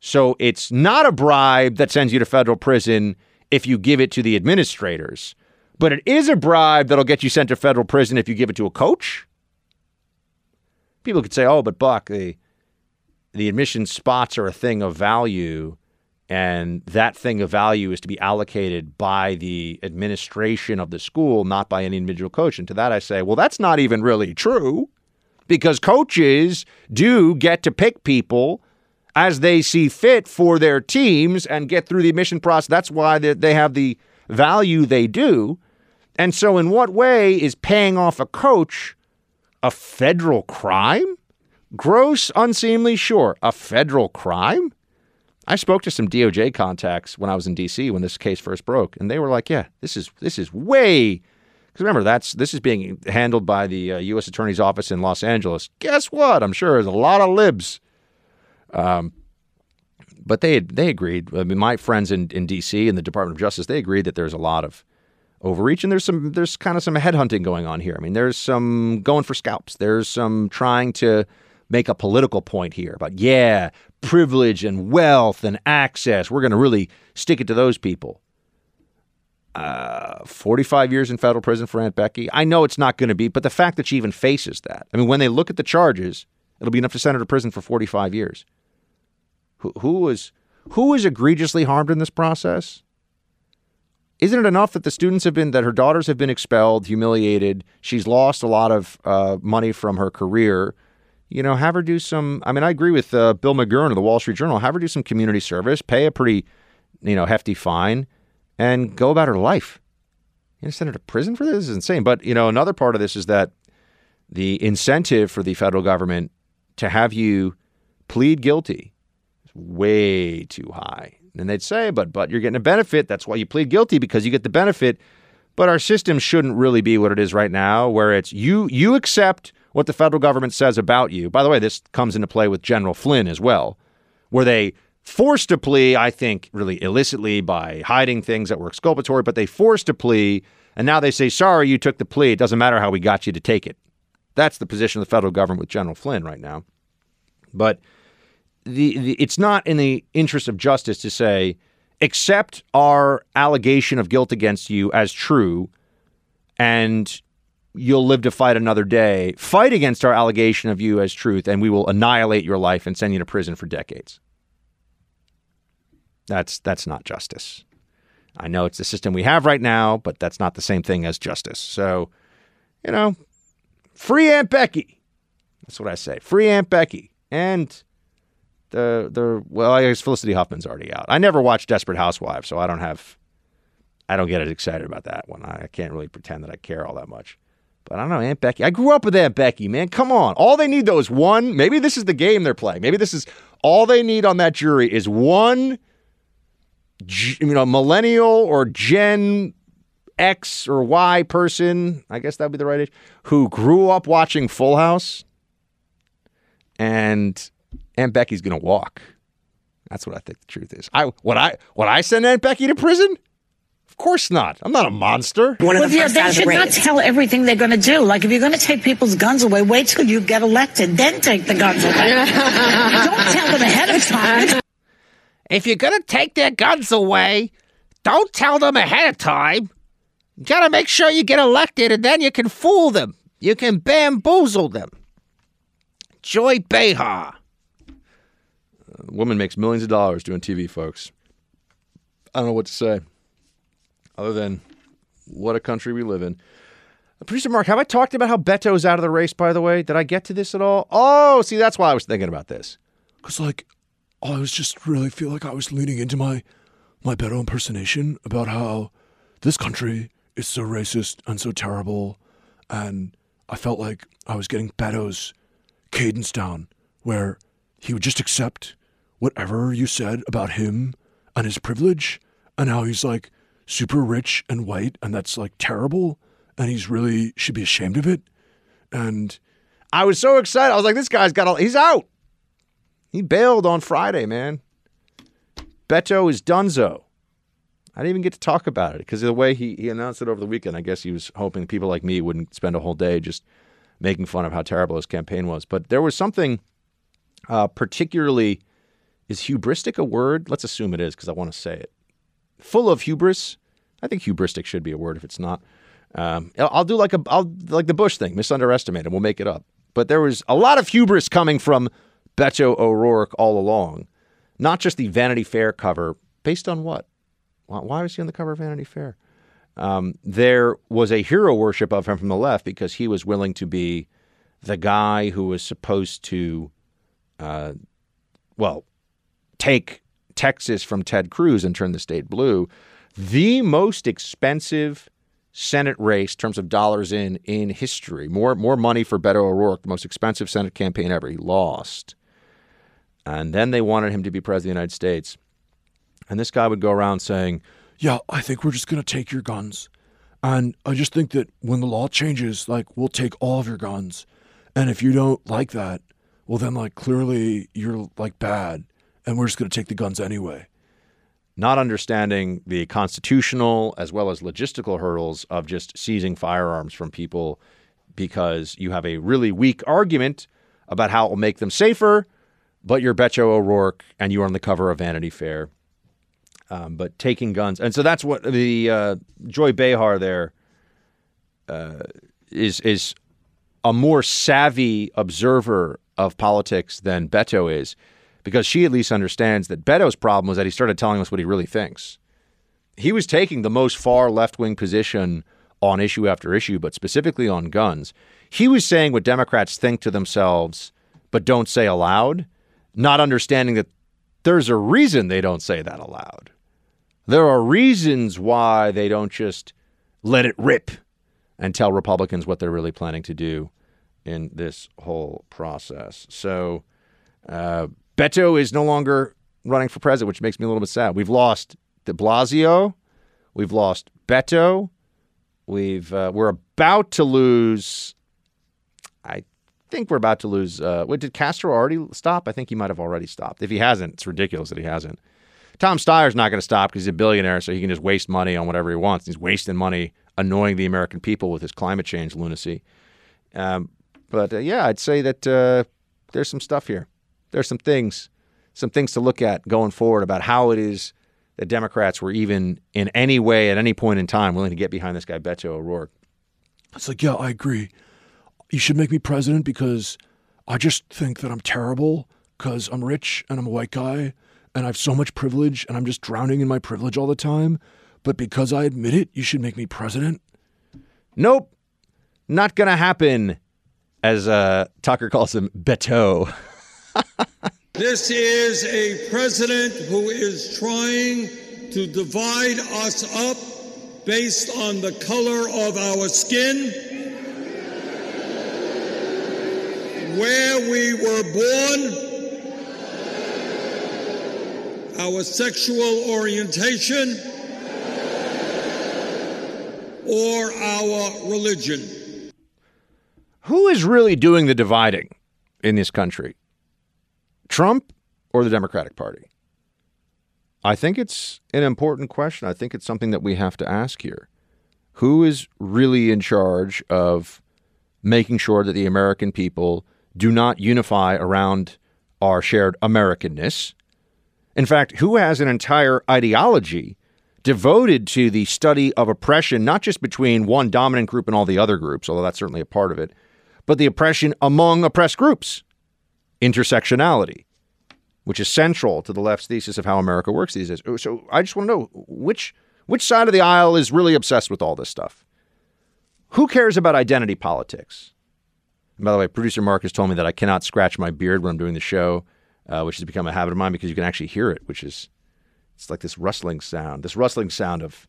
so it's not a bribe that sends you to federal prison if you give it to the administrators, but it is a bribe that'll get you sent to federal prison if you give it to a coach. People could say, "Oh, but Buck, the the admission spots are a thing of value." And that thing of value is to be allocated by the administration of the school, not by any individual coach. And to that, I say, well, that's not even really true because coaches do get to pick people as they see fit for their teams and get through the admission process. That's why they have the value they do. And so, in what way is paying off a coach a federal crime? Gross, unseemly, sure. A federal crime? I spoke to some DOJ contacts when I was in DC when this case first broke, and they were like, "Yeah, this is this is way." Because remember, that's this is being handled by the uh, U.S. Attorney's Office in Los Angeles. Guess what? I'm sure there's a lot of libs. Um, but they they agreed. I mean, my friends in, in D.C. and the Department of Justice they agreed that there's a lot of overreach and there's some there's kind of some headhunting going on here. I mean, there's some going for scalps. There's some trying to make a political point here about yeah, privilege and wealth and access. We're going to really stick it to those people. Uh, 45 years in federal prison for Aunt Becky. I know it's not going to be, but the fact that she even faces that. I mean, when they look at the charges, it'll be enough to send her to prison for 45 years. Who, was who was egregiously harmed in this process? Isn't it enough that the students have been that her daughters have been expelled, humiliated? She's lost a lot of uh, money from her career you know, have her do some. I mean, I agree with uh, Bill McGurn of the Wall Street Journal. Have her do some community service, pay a pretty, you know, hefty fine, and go about her life. You know, send her to prison for this is insane. But you know, another part of this is that the incentive for the federal government to have you plead guilty way too high. And they'd say, but but you're getting a benefit. That's why you plead guilty because you get the benefit. But our system shouldn't really be what it is right now, where it's you you accept what the federal government says about you. By the way, this comes into play with General Flynn as well, where they forced a plea, I think, really illicitly by hiding things that were exculpatory, but they forced a plea, and now they say, sorry, you took the plea. It doesn't matter how we got you to take it. That's the position of the federal government with General Flynn right now. But the, the it's not in the interest of justice to say, accept our allegation of guilt against you as true and you'll live to fight another day. Fight against our allegation of you as truth, and we will annihilate your life and send you to prison for decades. That's that's not justice. I know it's the system we have right now, but that's not the same thing as justice. So, you know, free Aunt Becky. That's what I say. Free Aunt Becky. And the the well, I guess Felicity Huffman's already out. I never watched Desperate Housewives, so I don't have I don't get as excited about that one. I can't really pretend that I care all that much. But I don't know, Aunt Becky. I grew up with Aunt Becky, man. Come on. All they need though is one. Maybe this is the game they're playing. Maybe this is all they need on that jury is one, you know, millennial or Gen X or Y person. I guess that'd be the right age who grew up watching Full House, and Aunt Becky's gonna walk. That's what I think the truth is. I would I would I send Aunt Becky to prison? Of course not. I'm not a monster. One well, the yeah, they should the not tell everything they're going to do. Like, if you're going to take people's guns away, wait till you get elected, then take the guns away. don't tell them ahead of time. If you're going to take their guns away, don't tell them ahead of time. You got to make sure you get elected, and then you can fool them. You can bamboozle them. Joy Behar. Woman makes millions of dollars doing TV, folks. I don't know what to say other than what a country we live in. Uh, producer Mark, have I talked about how Beto's out of the race, by the way? Did I get to this at all? Oh, see, that's why I was thinking about this. Because, like, I was just really feel like I was leaning into my, my Beto impersonation about how this country is so racist and so terrible. And I felt like I was getting Beto's cadence down, where he would just accept whatever you said about him and his privilege, and how he's like, super rich and white, and that's like terrible, and he's really should be ashamed of it. And I was so excited. I was like, this guy's got all, he's out. He bailed on Friday, man. Beto is dunzo. I didn't even get to talk about it because the way he, he announced it over the weekend. I guess he was hoping people like me wouldn't spend a whole day just making fun of how terrible his campaign was. But there was something uh, particularly, is hubristic a word? Let's assume it is because I want to say it full of hubris. I think hubristic should be a word if it's not. Um, I'll do like a I'll like the Bush thing, misunderestimate, and we'll make it up. But there was a lot of hubris coming from Beto O'Rourke all along, not just the Vanity Fair cover. Based on what? Why, why was he on the cover of Vanity Fair? Um, there was a hero worship of him from the left because he was willing to be the guy who was supposed to, uh, well, take Texas from Ted Cruz and turn the state blue. The most expensive Senate race in terms of dollars in in history. More more money for Beto O'Rourke, the most expensive Senate campaign ever. He lost. And then they wanted him to be president of the United States. And this guy would go around saying, Yeah, I think we're just going to take your guns. And I just think that when the law changes, like, we'll take all of your guns. And if you don't like that, well, then, like, clearly you're, like, bad. And we're just going to take the guns anyway. not understanding the constitutional as well as logistical hurdles of just seizing firearms from people because you have a really weak argument about how it will make them safer, but you're Beto O'Rourke and you're on the cover of Vanity Fair. Um, but taking guns, and so that's what the uh, Joy Behar there uh, is is a more savvy observer of politics than Beto is, because she at least understands that Beto's problem was that he started telling us what he really thinks. He was taking the most far left wing position on issue after issue, but specifically on guns. He was saying what Democrats think to themselves, but don't say aloud, not understanding that there's a reason they don't say that aloud. There are reasons why they don't just let it rip and tell Republicans what they're really planning to do in this whole process. So, uh, Beto is no longer running for president, which makes me a little bit sad. We've lost De Blasio, we've lost Beto, we've uh, we're about to lose. I think we're about to lose. Uh, wait, did Castro already stop? I think he might have already stopped. If he hasn't, it's ridiculous that he hasn't. Tom Steyer's not going to stop because he's a billionaire, so he can just waste money on whatever he wants. He's wasting money annoying the American people with his climate change lunacy. Um, but uh, yeah, I'd say that uh, there's some stuff here. There's some things, some things to look at going forward about how it is that Democrats were even in any way at any point in time willing to get behind this guy Beto O'Rourke. It's like, yeah, I agree. You should make me president because I just think that I'm terrible because I'm rich and I'm a white guy and I have so much privilege and I'm just drowning in my privilege all the time. But because I admit it, you should make me president. Nope, not going to happen, as uh, Tucker calls him, Beto. This is a president who is trying to divide us up based on the color of our skin, where we were born, our sexual orientation, or our religion. Who is really doing the dividing in this country? Trump or the Democratic Party? I think it's an important question. I think it's something that we have to ask here. Who is really in charge of making sure that the American people do not unify around our shared Americanness? In fact, who has an entire ideology devoted to the study of oppression, not just between one dominant group and all the other groups, although that's certainly a part of it, but the oppression among oppressed groups? Intersectionality, which is central to the left's thesis of how America works these days. So I just want to know which which side of the aisle is really obsessed with all this stuff. Who cares about identity politics? And by the way, producer Mark has told me that I cannot scratch my beard when I'm doing the show, uh, which has become a habit of mine because you can actually hear it, which is it's like this rustling sound, this rustling sound of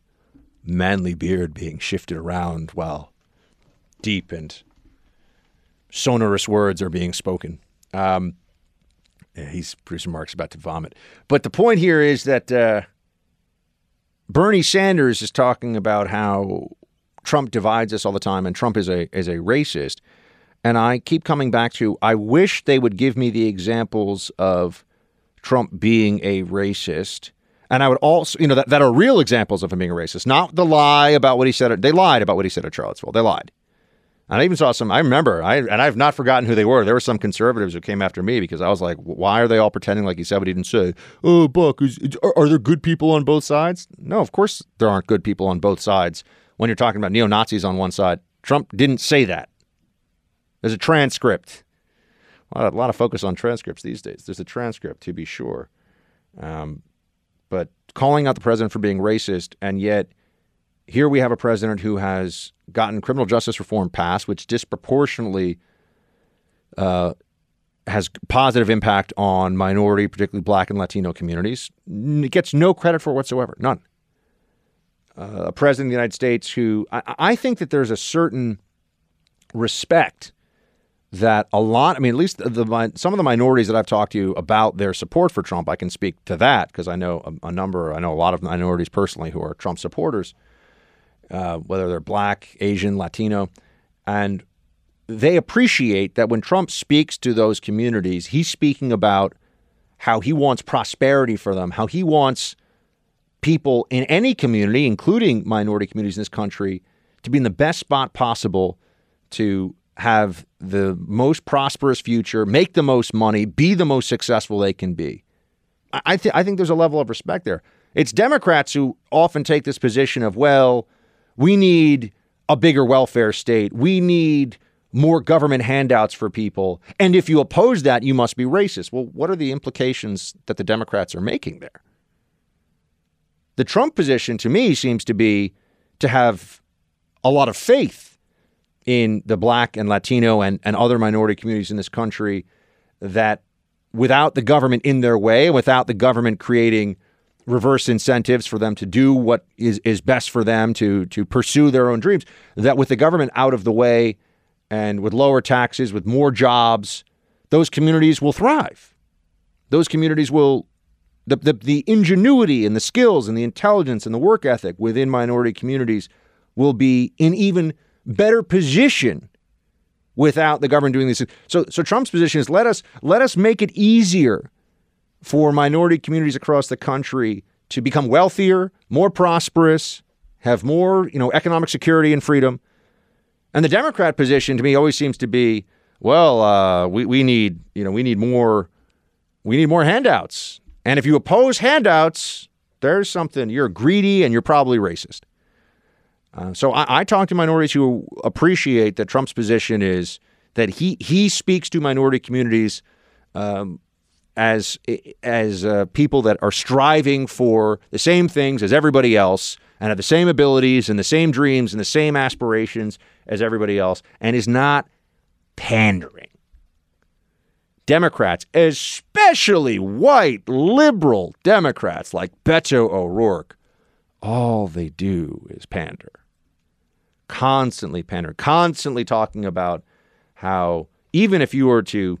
manly beard being shifted around while deep and sonorous words are being spoken. Um, yeah, he's producer Mark's about to vomit. But the point here is that uh, Bernie Sanders is talking about how Trump divides us all the time, and Trump is a is a racist. And I keep coming back to I wish they would give me the examples of Trump being a racist. And I would also, you know, that, that are real examples of him being a racist, not the lie about what he said. They lied about what he said at Charlottesville. They lied. And I even saw some. I remember, I and I've not forgotten who they were. There were some conservatives who came after me because I was like, "Why are they all pretending like he said what he didn't say?" Oh, Buck, is, are, are there good people on both sides? No, of course there aren't good people on both sides. When you're talking about neo Nazis on one side, Trump didn't say that. There's a transcript. A lot, of, a lot of focus on transcripts these days. There's a transcript to be sure, um, but calling out the president for being racist, and yet here we have a president who has gotten criminal justice reform passed, which disproportionately uh, has positive impact on minority, particularly Black and Latino communities. It gets no credit for whatsoever, none. Uh, a president of the United States who I, I think that there's a certain respect that a lot, I mean, at least the, the, some of the minorities that I've talked to about their support for Trump, I can speak to that because I know a, a, number, I know a lot of minorities personally who are Trump supporters, uh, whether they're black, Asian, Latino, and they appreciate that when Trump speaks to those communities, he's speaking about how he wants prosperity for them, how he wants people in any community, including minority communities in this country, to be in the best spot possible to have the most prosperous future, make the most money, be the most successful they can be. I, th- I think there's a level of respect there. It's Democrats who often take this position of, well, we need a bigger welfare state. We need more government handouts for people. And if you oppose that, you must be racist. Well, what are the implications that the Democrats are making there? The Trump position to me seems to be to have a lot of faith in the black and Latino and, and other minority communities in this country that without the government in their way, without the government creating reverse incentives for them to do what is, is best for them to to pursue their own dreams, that with the government out of the way and with lower taxes, with more jobs, those communities will thrive. Those communities will the, the, the ingenuity and the skills and the intelligence and the work ethic within minority communities will be in even better position without the government doing this. So, so Trump's position is let us let us make it easier for minority communities across the country to become wealthier, more prosperous, have more you know economic security and freedom. And the Democrat position to me always seems to be, well, uh, we we need you know we need more we need more handouts. And if you oppose handouts, there's something you're greedy and you're probably racist. Uh, so I, I talk to minorities who appreciate that Trump's position is that he he speaks to minority communities um, as as uh, people that are striving for the same things as everybody else and have the same abilities and the same dreams and the same aspirations as everybody else, and is not pandering. Democrats, especially white liberal Democrats like Beto O'Rourke, all they do is pander constantly pander, constantly talking about how even if you were to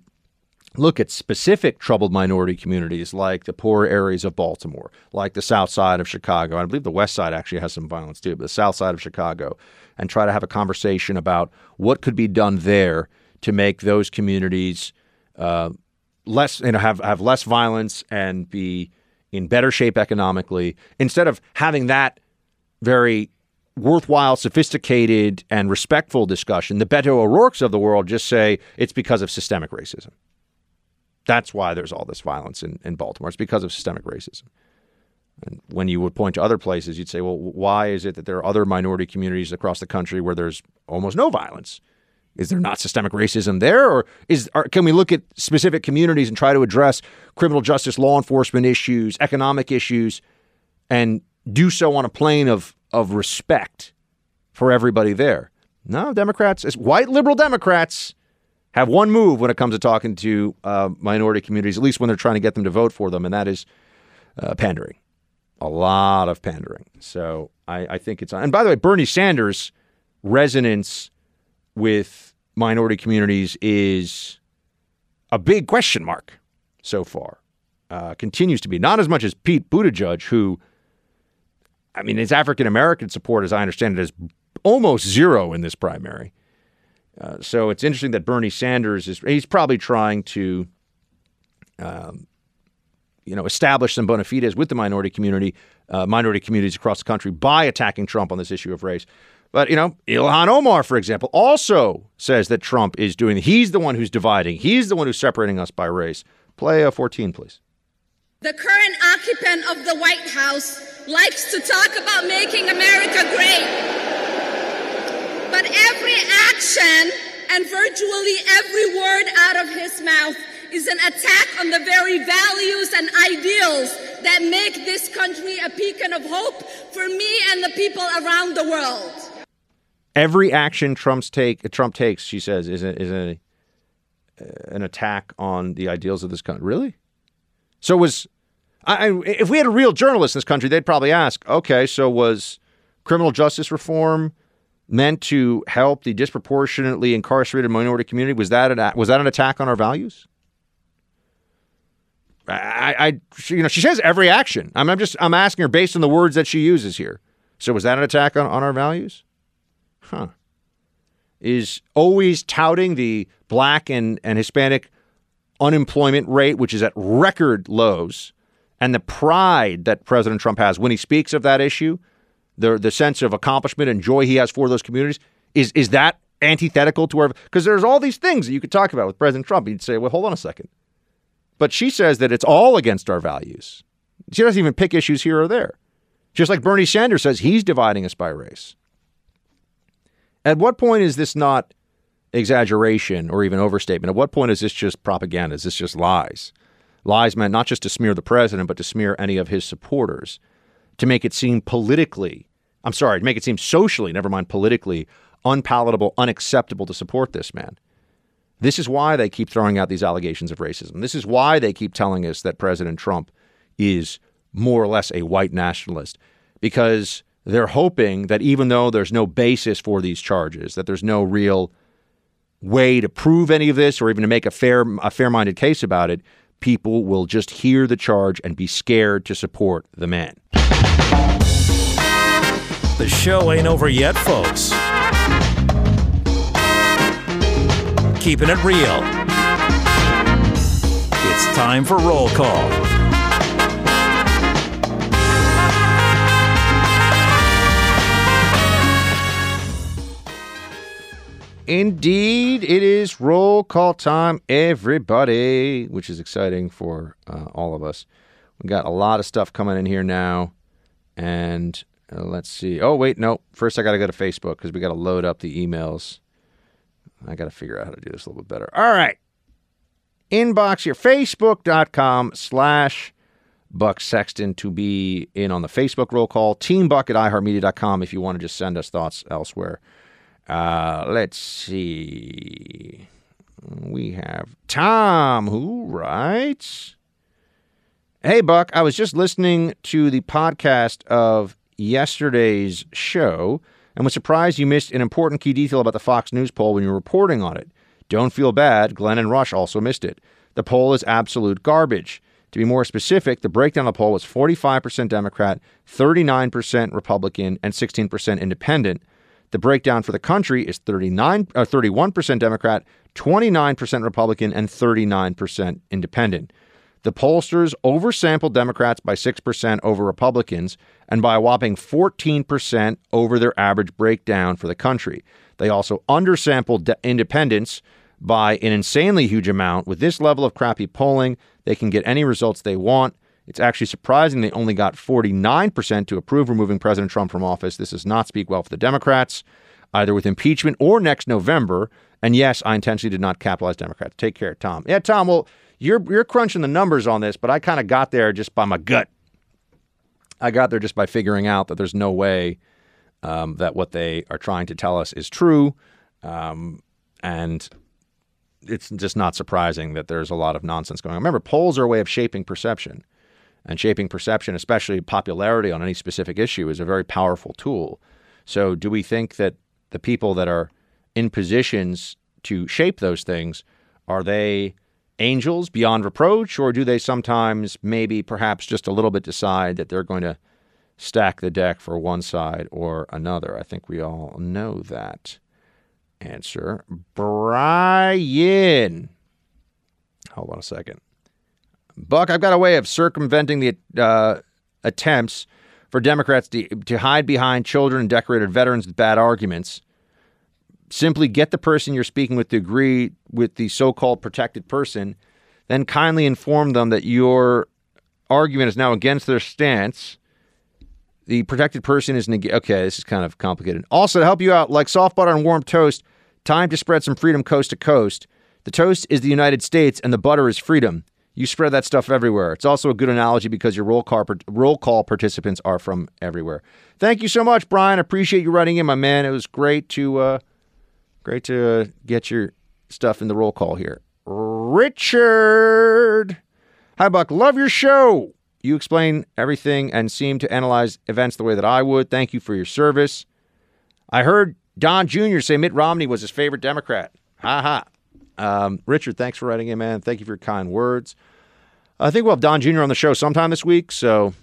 look at specific troubled minority communities like the poor areas of Baltimore, like the south side of Chicago, I believe the west side actually has some violence too, but the south side of Chicago, and try to have a conversation about what could be done there to make those communities uh, less, you know, have, have less violence and be in better shape economically, instead of having that very worthwhile, sophisticated, and respectful discussion, the Beto O'Rourke's of the world just say it's because of systemic racism. That's why there's all this violence in, in Baltimore. It's because of systemic racism. And when you would point to other places, you'd say, well, why is it that there are other minority communities across the country where there's almost no violence? Is there not systemic racism there, or is can we look at specific communities and try to address criminal justice, law enforcement issues, economic issues, and do so on a plane of of respect for everybody there. No, Democrats, as white liberal Democrats, have one move when it comes to talking to uh, minority communities, at least when they're trying to get them to vote for them, and that is uh, pandering. A lot of pandering. So I, I think it's. And by the way, Bernie Sanders' resonance with minority communities is a big question mark so far. Uh, continues to be not as much as Pete Buttigieg, who I mean, his African American support, as I understand it, is almost zero in this primary. Uh, so it's interesting that Bernie Sanders is he's probably trying to, um, you know, establish some bona fides with the minority community, uh, minority communities across the country by attacking Trump on this issue of race. But, you know, Ilhan Omar, for example, also says that Trump is doing, he's the one who's dividing, he's the one who's separating us by race. Play a 14, please. The current occupant of the White House likes to talk about making America great. But every action and virtually every word out of his mouth is an attack on the very values and ideals that make this country a beacon of hope for me and the people around the world. Every action Trump's take, Trump takes, she says, is, a, is a, an attack on the ideals of this country. Really? So was I, if we had a real journalist in this country, they'd probably ask, okay, so was criminal justice reform meant to help the disproportionately incarcerated minority community? Was that an, was that an attack on our values? I, I, you know, she says every action. I'm, I'm just, I'm asking her based on the words that she uses here. So was that an attack on, on our values? Huh. Is always touting the black and, and Hispanic unemployment rate, which is at record lows, and the pride that President Trump has when he speaks of that issue, the the sense of accomplishment and joy he has for those communities, is is that antithetical to our because there's all these things that you could talk about with President Trump. You'd say, well, hold on a second. But she says that it's all against our values. She doesn't even pick issues here or there. Just like Bernie Sanders says he's dividing us by race. At what point is this not exaggeration or even overstatement? At what point is this just propaganda? Is this just lies? Lies meant not just to smear the president, but to smear any of his supporters, to make it seem politically, I'm sorry, to make it seem socially, never mind politically, unpalatable, unacceptable to support this man. This is why they keep throwing out these allegations of racism. This is why they keep telling us that President Trump is more or less a white nationalist, because they're hoping that even though there's no basis for these charges, that there's no real way to prove any of this or even to make a fair a fair-minded case about it, people will just hear the charge and be scared to support the man. The show ain't over yet, folks. Keeping it real. It's time for roll call. Indeed, it is roll call time, everybody, which is exciting for uh, all of us. We got a lot of stuff coming in here now, and uh, let's see. Oh, wait, no. First, I got to go to Facebook because we got to load up the emails. I got to figure out how to do this a little bit better. All right. Inbox here, facebook.com slash Buck Sexton to be in on the Facebook roll call. Team Buck at iHeartMedia.com if you want to just send us thoughts elsewhere. Uh, let's see. We have Tom who writes Hey, Buck, I was just listening to the podcast of yesterday's show and was surprised you missed an important key detail about the Fox News poll when you were reporting on it. Don't feel bad, Glenn and Rush also missed it. The poll is absolute garbage. To be more specific, the breakdown of the poll was 45% Democrat, 39% Republican, and 16% Independent. The breakdown for the country is 39, uh, 31% Democrat, 29% Republican, and 39% Independent. The pollsters oversampled Democrats by 6% over Republicans and by a whopping 14% over their average breakdown for the country. They also undersampled de- independents by an insanely huge amount. With this level of crappy polling, they can get any results they want. It's actually surprising they only got 49% to approve removing President Trump from office. This does not speak well for the Democrats, either with impeachment or next November. And yes, I intentionally did not capitalize Democrats. Take care, Tom. Yeah, Tom, well, you're, you're crunching the numbers on this, but I kind of got there just by my gut. I got there just by figuring out that there's no way um, that what they are trying to tell us is true. Um, and it's just not surprising that there's a lot of nonsense going on. Remember, polls are a way of shaping perception and shaping perception, especially popularity on any specific issue, is a very powerful tool. So, do we think that the people that are in positions to shape those things are they angels beyond reproach, or do they sometimes, maybe, perhaps, just a little bit decide that they're going to stack the deck for one side or another? I think we all know that answer. Brian. Hold on a second. Buck, I've got a way of circumventing the uh, attempts for Democrats to, to hide behind children and decorated veterans with bad arguments. Simply get the person you're speaking with to agree with the so called protected person, then kindly inform them that your argument is now against their stance. The protected person is neg- okay. This is kind of complicated. Also, to help you out, like soft butter and warm toast, time to spread some freedom coast to coast. The toast is the United States, and the butter is freedom. You spread that stuff everywhere. It's also a good analogy because your roll call roll call participants are from everywhere. Thank you so much, Brian. Appreciate you writing in, my man. It was great to uh, great to uh, get your stuff in the roll call here. Richard, hi Buck. Love your show. You explain everything and seem to analyze events the way that I would. Thank you for your service. I heard Don Jr. say Mitt Romney was his favorite Democrat. Ha ha. Um, Richard, thanks for writing in, man. Thank you for your kind words. I think we'll have Don Jr. on the show sometime this week, so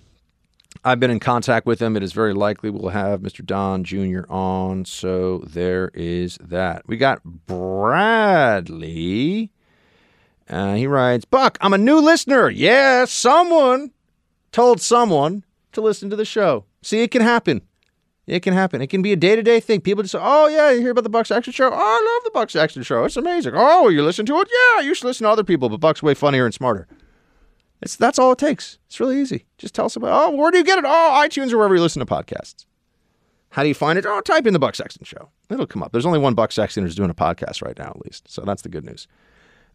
I've been in contact with him. It is very likely we'll have Mr. Don Jr. on, so there is that. We got Bradley. Uh, he writes, Buck, I'm a new listener. Yeah, someone told someone to listen to the show. See, it can happen. It can happen. It can be a day to day thing. People just say, "Oh yeah, you hear about the Buck Sexton show? Oh, I love the Buck Sexton show. It's amazing. Oh, you listen to it? Yeah, you should listen to other people, but Buck's way funnier and smarter." It's that's all it takes. It's really easy. Just tell somebody, "Oh, where do you get it? Oh, iTunes or wherever you listen to podcasts." How do you find it? Oh, type in the Buck Sexton show. It'll come up. There's only one Buck Sexton who's doing a podcast right now, at least. So that's the good news.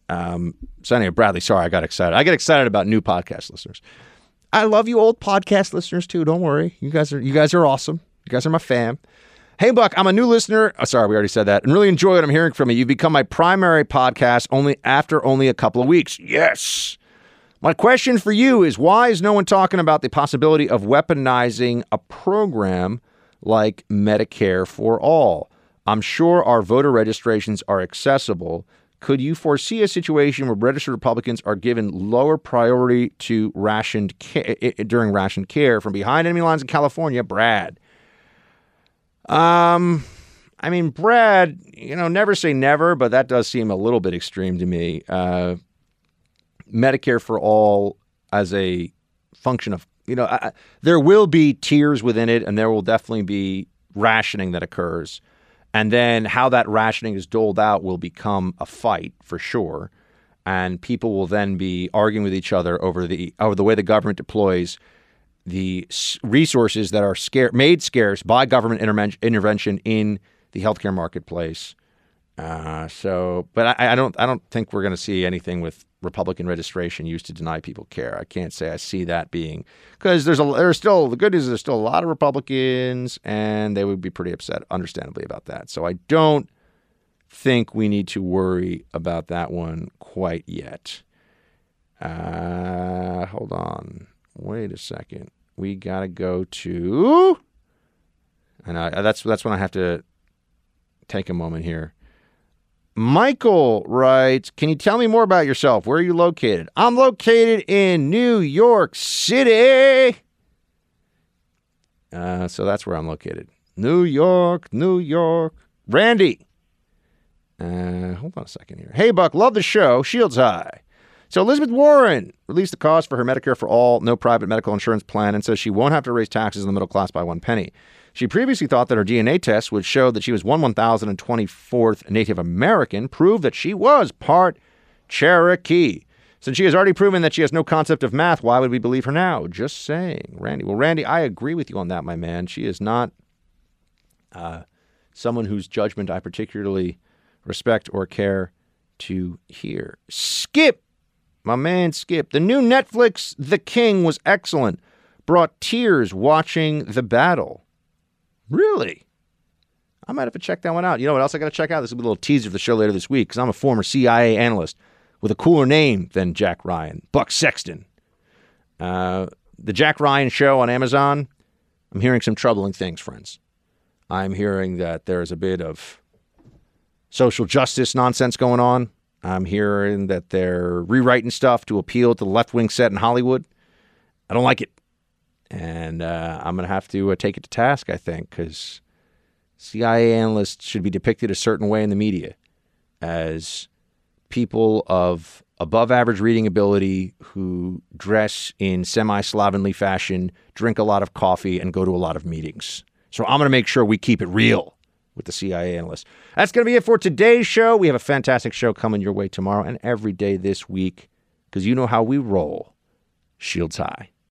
Um, so anyway, Bradley, sorry, I got excited. I get excited about new podcast listeners. I love you old podcast listeners too. Don't worry. You guys are you guys are awesome. You guys are my fam. Hey, Buck, I'm a new listener. Oh, sorry, we already said that. And really enjoy what I'm hearing from you. You've become my primary podcast only after only a couple of weeks. Yes. My question for you is why is no one talking about the possibility of weaponizing a program like Medicare for All? I'm sure our voter registrations are accessible. Could you foresee a situation where registered Republicans are given lower priority to rationed care, during rationed care from behind enemy lines in California? Brad. Um, I mean, Brad, you know, never say never, but that does seem a little bit extreme to me. Uh, Medicare for all as a function of, you know, I, there will be tiers within it, and there will definitely be rationing that occurs. And then how that rationing is doled out will become a fight for sure. And people will then be arguing with each other over the over the way the government deploys the resources that are scare, made scarce by government intervention in the healthcare marketplace. Uh, so, but I, I, don't, I don't think we're going to see anything with Republican registration used to deny people care. I can't say I see that being because there's a, there's still the good news is there's still a lot of Republicans, and they would be pretty upset, understandably, about that. So I don't think we need to worry about that one quite yet. Uh, hold on, wait a second we got to go to, and I, that's that's when I have to take a moment here. Michael writes, Can you tell me more about yourself? Where are you located? I'm located in New York City. Uh, so that's where I'm located. New York, New York. Randy. Uh, hold on a second here. Hey, Buck, love the show. Shields high. So Elizabeth Warren released the cost for her Medicare for All, no private medical insurance plan, and says she won't have to raise taxes in the middle class by one penny. She previously thought that her DNA test would show that she was one 1024th Native American, prove that she was part Cherokee. Since she has already proven that she has no concept of math, why would we believe her now? Just saying. Randy. Well, Randy, I agree with you on that, my man. She is not uh, someone whose judgment I particularly respect or care to hear. Skip my man Skip. The new Netflix The King was excellent. Brought tears watching the battle. Really? I might have to check that one out. You know what else I got to check out? This will be a little teaser for the show later this week because I'm a former CIA analyst with a cooler name than Jack Ryan, Buck Sexton. Uh, the Jack Ryan show on Amazon, I'm hearing some troubling things, friends. I'm hearing that there's a bit of social justice nonsense going on. I'm hearing that they're rewriting stuff to appeal to the left wing set in Hollywood. I don't like it. And uh, I'm going to have to uh, take it to task, I think, because CIA analysts should be depicted a certain way in the media as people of above average reading ability who dress in semi slovenly fashion, drink a lot of coffee, and go to a lot of meetings. So I'm going to make sure we keep it real with the CIA analyst. That's going to be it for today's show. We have a fantastic show coming your way tomorrow and every day this week because you know how we roll. Shields high.